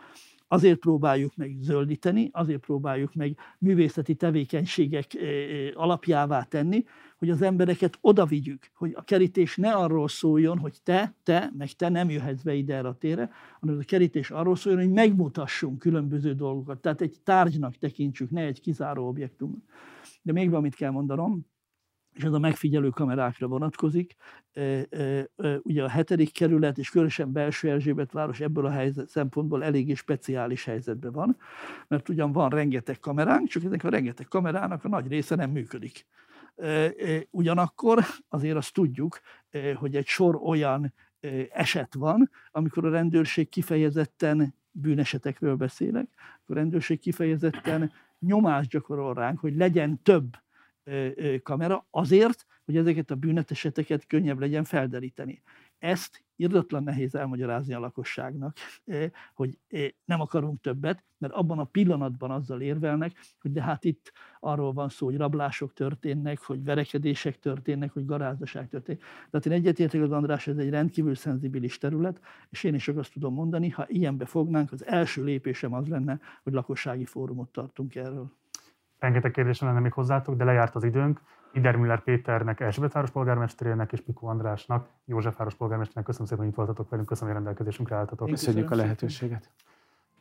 Azért próbáljuk meg zöldíteni, azért próbáljuk meg művészeti tevékenységek alapjává tenni, hogy az embereket oda vigyük, hogy a kerítés ne arról szóljon, hogy te, te, meg te nem jöhetsz be ide erre a térre, hanem a kerítés arról szóljon, hogy megmutassunk különböző dolgokat. Tehát egy tárgynak tekintsük, ne egy kizáró objektum. De még valamit kell mondanom, és ez a megfigyelő kamerákra vonatkozik. Ugye a hetedik kerület és különösen belső Erzsébet város ebből a helyzet, szempontból eléggé speciális helyzetben van, mert ugyan van rengeteg kameránk, csak ennek a rengeteg kamerának a nagy része nem működik. Ugyanakkor azért azt tudjuk, hogy egy sor olyan eset van, amikor a rendőrség kifejezetten bűnesetekről beszélek, a rendőrség kifejezetten nyomást gyakorol ránk, hogy legyen több kamera azért, hogy ezeket a bűneteseteket könnyebb legyen felderíteni. Ezt irdatlan nehéz elmagyarázni a lakosságnak, hogy nem akarunk többet, mert abban a pillanatban azzal érvelnek, hogy de hát itt arról van szó, hogy rablások történnek, hogy verekedések történnek, hogy garázdaság történik. Tehát én egyetértek az András, ez egy rendkívül szenzibilis terület, és én is csak azt tudom mondani, ha ilyenbe fognánk, az első lépésem az lenne, hogy lakossági fórumot tartunk erről. Rengeteg kérdésem lenne még hozzátok, de lejárt az időnk. Idermüller Péternek, Erzsébetváros polgármesterének és Pikó Andrásnak, Józsefváros polgármesternek köszönöm szépen, hogy itt voltatok velünk, köszönöm, hogy rendelkezésünkre álltatok. Köszönjük a lehetőséget.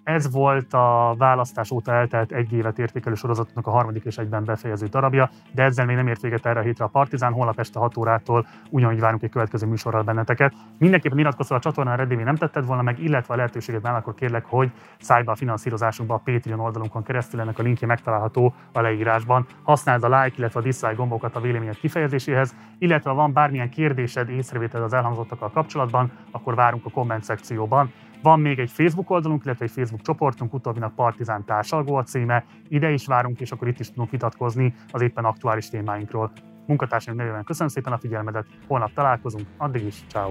Ez volt a választás óta eltelt egy évet értékelő sorozatunknak a harmadik és egyben befejező darabja, de ezzel még nem ért véget erre a hétre a Partizán. Holnap este 6 órától ugyanúgy várunk egy következő műsorral benneteket. Mindenképpen iratkozz a csatornára, eddig nem tetted volna meg, illetve a lehetőséget már akkor kérlek, hogy szállj be a finanszírozásunkba a Patreon oldalunkon keresztül, ennek a linkje megtalálható a leírásban. Használd a like, illetve a dislike gombokat a véleményed kifejezéséhez, illetve ha van bármilyen kérdésed, észrevételed az elhangzottakkal kapcsolatban, akkor várunk a komment szekcióban. Van még egy Facebook oldalunk, illetve egy Facebook csoportunk, utóbbinak Partizán társalgó a címe. Ide is várunk, és akkor itt is tudunk vitatkozni az éppen aktuális témáinkról. Munkatársaim nevében köszönöm szépen a figyelmedet, holnap találkozunk, addig is, ciao.